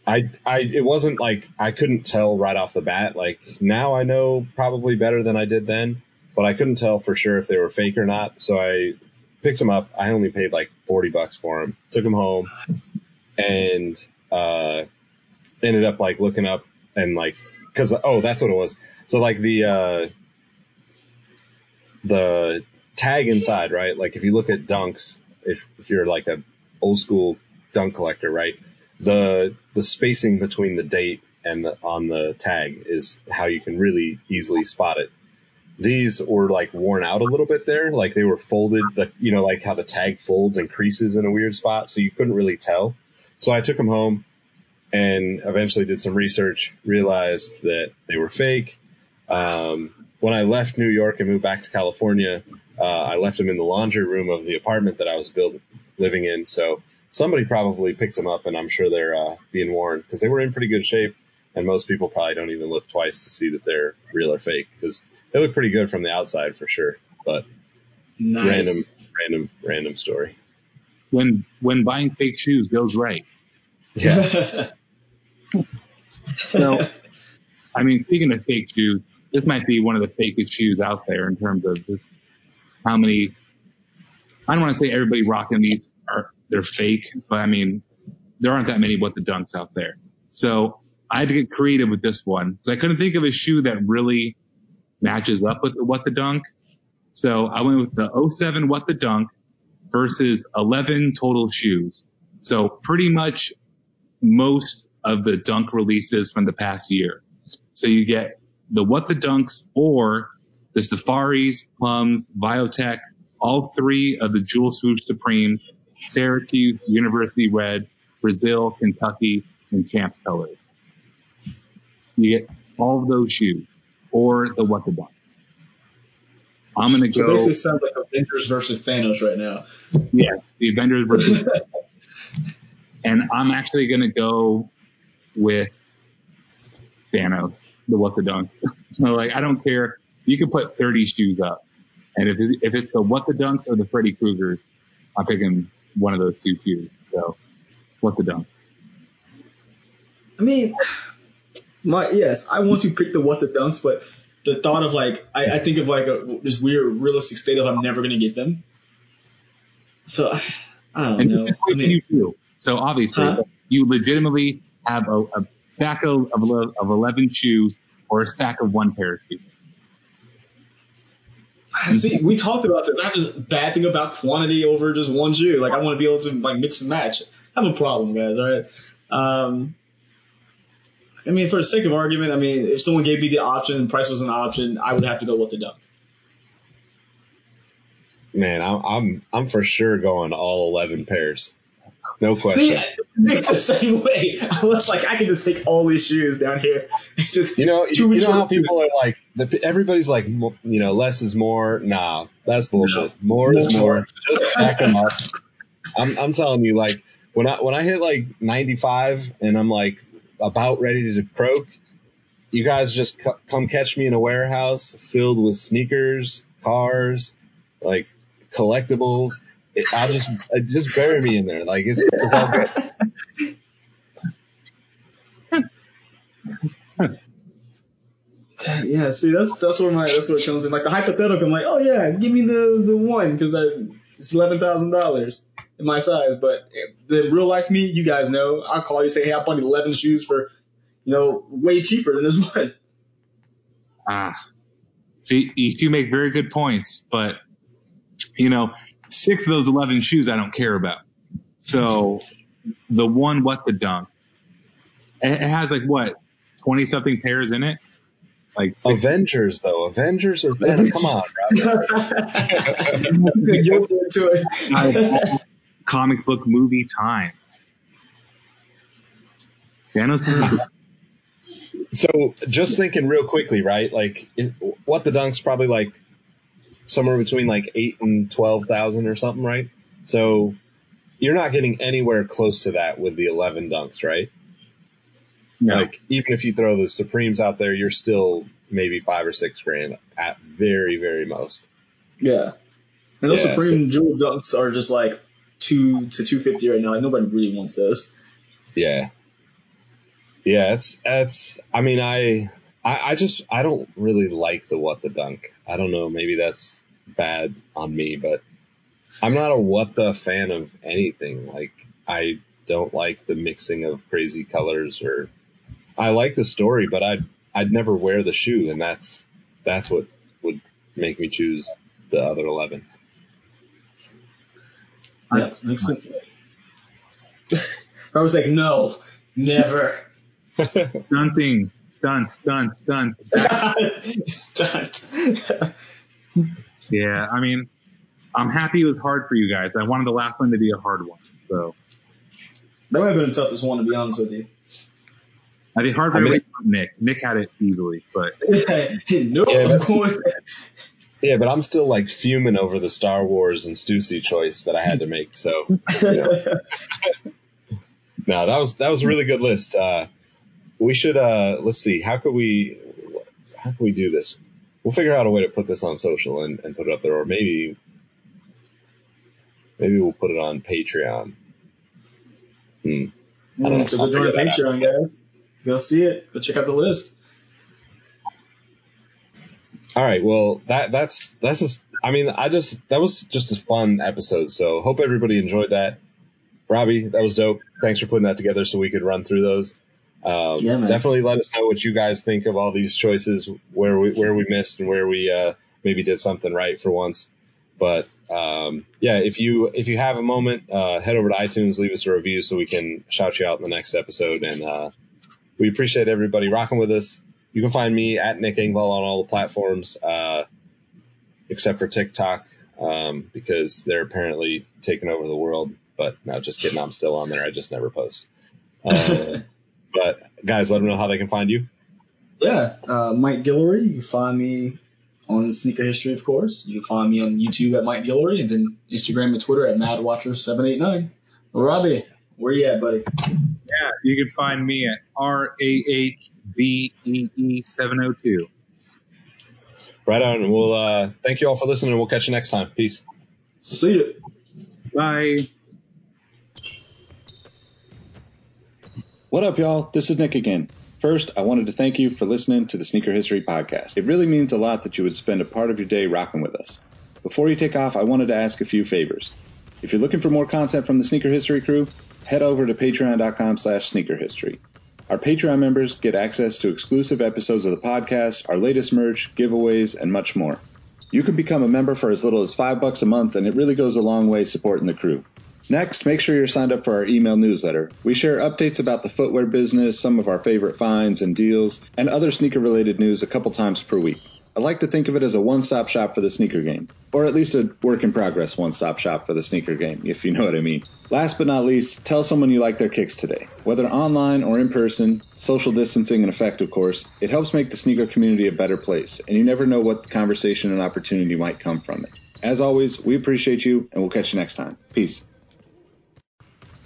I, I, it wasn't like I couldn't tell right off the bat. Like now I know probably better than I did then, but I couldn't tell for sure if they were fake or not. So I picked them up. I only paid like 40 bucks for them, took them home and, uh, ended up like looking up and like, cause, oh, that's what it was. So like the, uh, the tag inside, right? Like if you look at dunks, if, if you're like a old school dunk collector, right? The, the spacing between the date and the, on the tag is how you can really easily spot it. These were like worn out a little bit there. Like they were folded, like, you know, like how the tag folds and creases in a weird spot. So you couldn't really tell. So I took them home and eventually did some research, realized that they were fake. Um, when I left New York and moved back to California, uh, I left them in the laundry room of the apartment that I was build, living in. So somebody probably picked them up and I'm sure they're, uh, being worn because they were in pretty good shape. And most people probably don't even look twice to see that they're real or fake because they look pretty good from the outside for sure. But Nice. random, random, random story. When when buying fake shoes goes right. Yeah. So, I mean, speaking of fake shoes, this might be one of the fakest shoes out there in terms of just how many. I don't want to say everybody rocking these are they're fake, but I mean, there aren't that many what the dunks out there. So I had to get creative with this one. So I couldn't think of a shoe that really matches up with the what the dunk. So I went with the 07 what the dunk versus 11 total shoes. So pretty much most of the dunk releases from the past year. So you get the what the dunks or the safaris, plums, biotech, all three of the jewel swoosh supremes, Syracuse, University Red, Brazil, Kentucky, and champs colors. You get all of those shoes or the what the dunks. I'm gonna So go. basically, sounds like Avengers versus Thanos right now. Yes, the Avengers versus. and I'm actually gonna go with Thanos, the what the dunks. so like, I don't care. You can put 30 shoes up, and if it's, if it's the what the dunks or the Freddy Kruegers, I'm picking one of those two shoes. So, what the dunk? I mean, my yes, I want to pick the what the dunks, but the thought of like, I, I think of like a, this weird realistic state of I'm never gonna get them. So I don't And know. I mean, you do? So obviously, Huh? you legitimately have a, a stack of, of, of 11 shoes or a stack of one pair of shoes. see, we talked about this. I have this bad thing about quantity over just one shoe. Like I want to be able to like mix and match. I have a problem, guys. All right. Um, I mean, for the sake of argument, I mean, if someone gave me the option and price was an option, I would have to go with the dunk. Man, I'm, I'm, I'm for sure going all 11 pairs. No question. See, it's the same way. I was like, I can just take all these shoes down here just You know, you, you know how people are like, the, everybody's like, you know, less is more. Nah, that's bullshit. More is More. more. Just back them up. I'm, I'm telling you, like, when I, when I hit like 95 and I'm like about ready to croak, you guys just c- come catch me in a warehouse filled with sneakers, cars, like collectibles. It, I'll just, uh, just bury me in there. Like, it's, it's all good. Yeah, see, that's that's where my that's where it comes in. Like the hypothetical, I'm like, oh yeah, give me the the one because I it's eleven thousand dollars in my size. But the real life me, you guys know, I'll call you say, hey, I bought eleven shoes for, you know, way cheaper than this one. Ah, see, you two make very good points, but you know, six of those 11 shoes I don't care about. So the one, what the dunk, it it has like what, 20 something pairs in it? Like six- Avengers though, Avengers or Venom? Come on, bro. You're into it. Comic book movie time. Thanos. So just thinking real quickly, right? Like, it, what the dunk's probably like somewhere between like eight and twelve thousand or something, right? So you're not getting anywhere close to that with the eleven dunks, right? no. Like even if you throw the Supremes out there, you're still maybe five or six grand at very, very most. Yeah. And those Yeah, Supreme Jewel Dunks are just like two to two fifty right now. Like nobody really wants those. Yeah. Yeah, it's it's I mean I I, I just I don't really like the what the dunk. I don't know, maybe that's bad on me, but I'm not a what the fan of anything. Like I don't like the mixing of crazy colors or I like the story, but I'd I'd never wear the shoe and that's that's what would make me choose the other eleven. Yeah, makes sense. I was like, no, never. Stunting, stunt, stunt, stunt. Stunt. Yeah, I mean, I'm happy it was hard for you guys. I wanted the last one to be a hard one, so that might have been the toughest one to be honest with you. I think hard for I mean- Nick. Nick had it easily, but no, Yeah, of course. Yeah, but I'm still like fuming over the Star Wars and Stussy choice that I had to make. So, you know. no, that was that was a really good list. Uh, we should uh, let's see, how could we how can we do this? We'll figure out a way to put this on social and, and put it up there, or maybe maybe we'll put it on Patreon. Hmm. I so go join figure that out. Patreon, guys. Go see it. Go check out the list. All right. Well, that that's that's just. I mean, I just that was just a fun episode. So hope everybody enjoyed that. Robbie, that was dope. Thanks for putting that together so we could run through those. Um, Yeah, definitely let us know what you guys think of all these choices, where we where we missed and where we uh, maybe did something right for once. But um, yeah, if you if you have a moment, uh, head over to iTunes, leave us a review so we can shout you out in the next episode. And uh, we appreciate everybody rocking with us. You can find me at Nick Engvall on all the platforms, uh, except for TikTok, um, because they're apparently taking over the world. But no, just kidding. I'm still on there. I just never post. Uh, but guys, let them know how they can find you. Yeah, uh, Mike Guillory. You can find me on Sneaker History, of course. You can find me on YouTube at Mike Guillory, and then Instagram and Twitter at MadWatcher789. Robbie, where you at, buddy? Yeah, you can find me at R A H V E E 702. Right on. And we'll uh, thank you all for listening. We'll catch you next time. Peace. See you. Bye. What up, y'all? This is Nick again. First, I wanted to thank you for listening to the Sneaker History Podcast. It really means a lot that you would spend a part of your day rocking with us. Before you take off, I wanted to ask a few favors. If you're looking for more content from the Sneaker History crew, head over to patreon.com slash sneaker history. Our Patreon members get access to exclusive episodes of the podcast, our latest merch, giveaways, and much more. You can become a member for as little as five bucks a month, and it really goes a long way supporting the crew. Next, make sure you're signed up for our email newsletter. We share updates about the footwear business, some of our favorite finds and deals, and other sneaker related news a couple times per week. I like to think of it as a one stop shop for the sneaker game, or at least a work in progress one stop shop for the sneaker game, if you know what I mean. Last but not least, tell someone you like their kicks today. Whether online or in person, social distancing in effect, of course, it helps make the sneaker community a better place, and you never know what conversation and opportunity might come from it. As always, we appreciate you, and we'll catch you next time. Peace.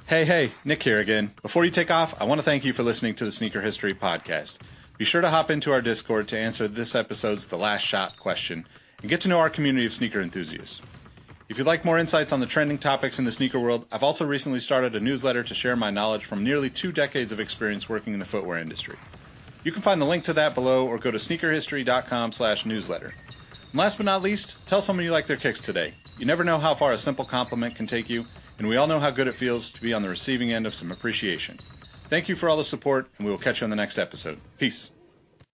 Hey, hey, Nick here again. Before you take off, I want to thank you for listening to the Sneaker History Podcast. Be sure to hop into our Discord to answer this episode's The Last Shot question and get to know our community of sneaker enthusiasts. If you'd like more insights on the trending topics in the sneaker world, I've also recently started a newsletter to share my knowledge from nearly two decades of experience working in the footwear industry. You can find the link to that below or go to sneakerhistory.com slash newsletter. And last but not least, tell someone you like their kicks today. You never know how far a simple compliment can take you, and we all know how good it feels to be on the receiving end of some appreciation. Thank you for all the support, and we will catch you on the next episode. Peace.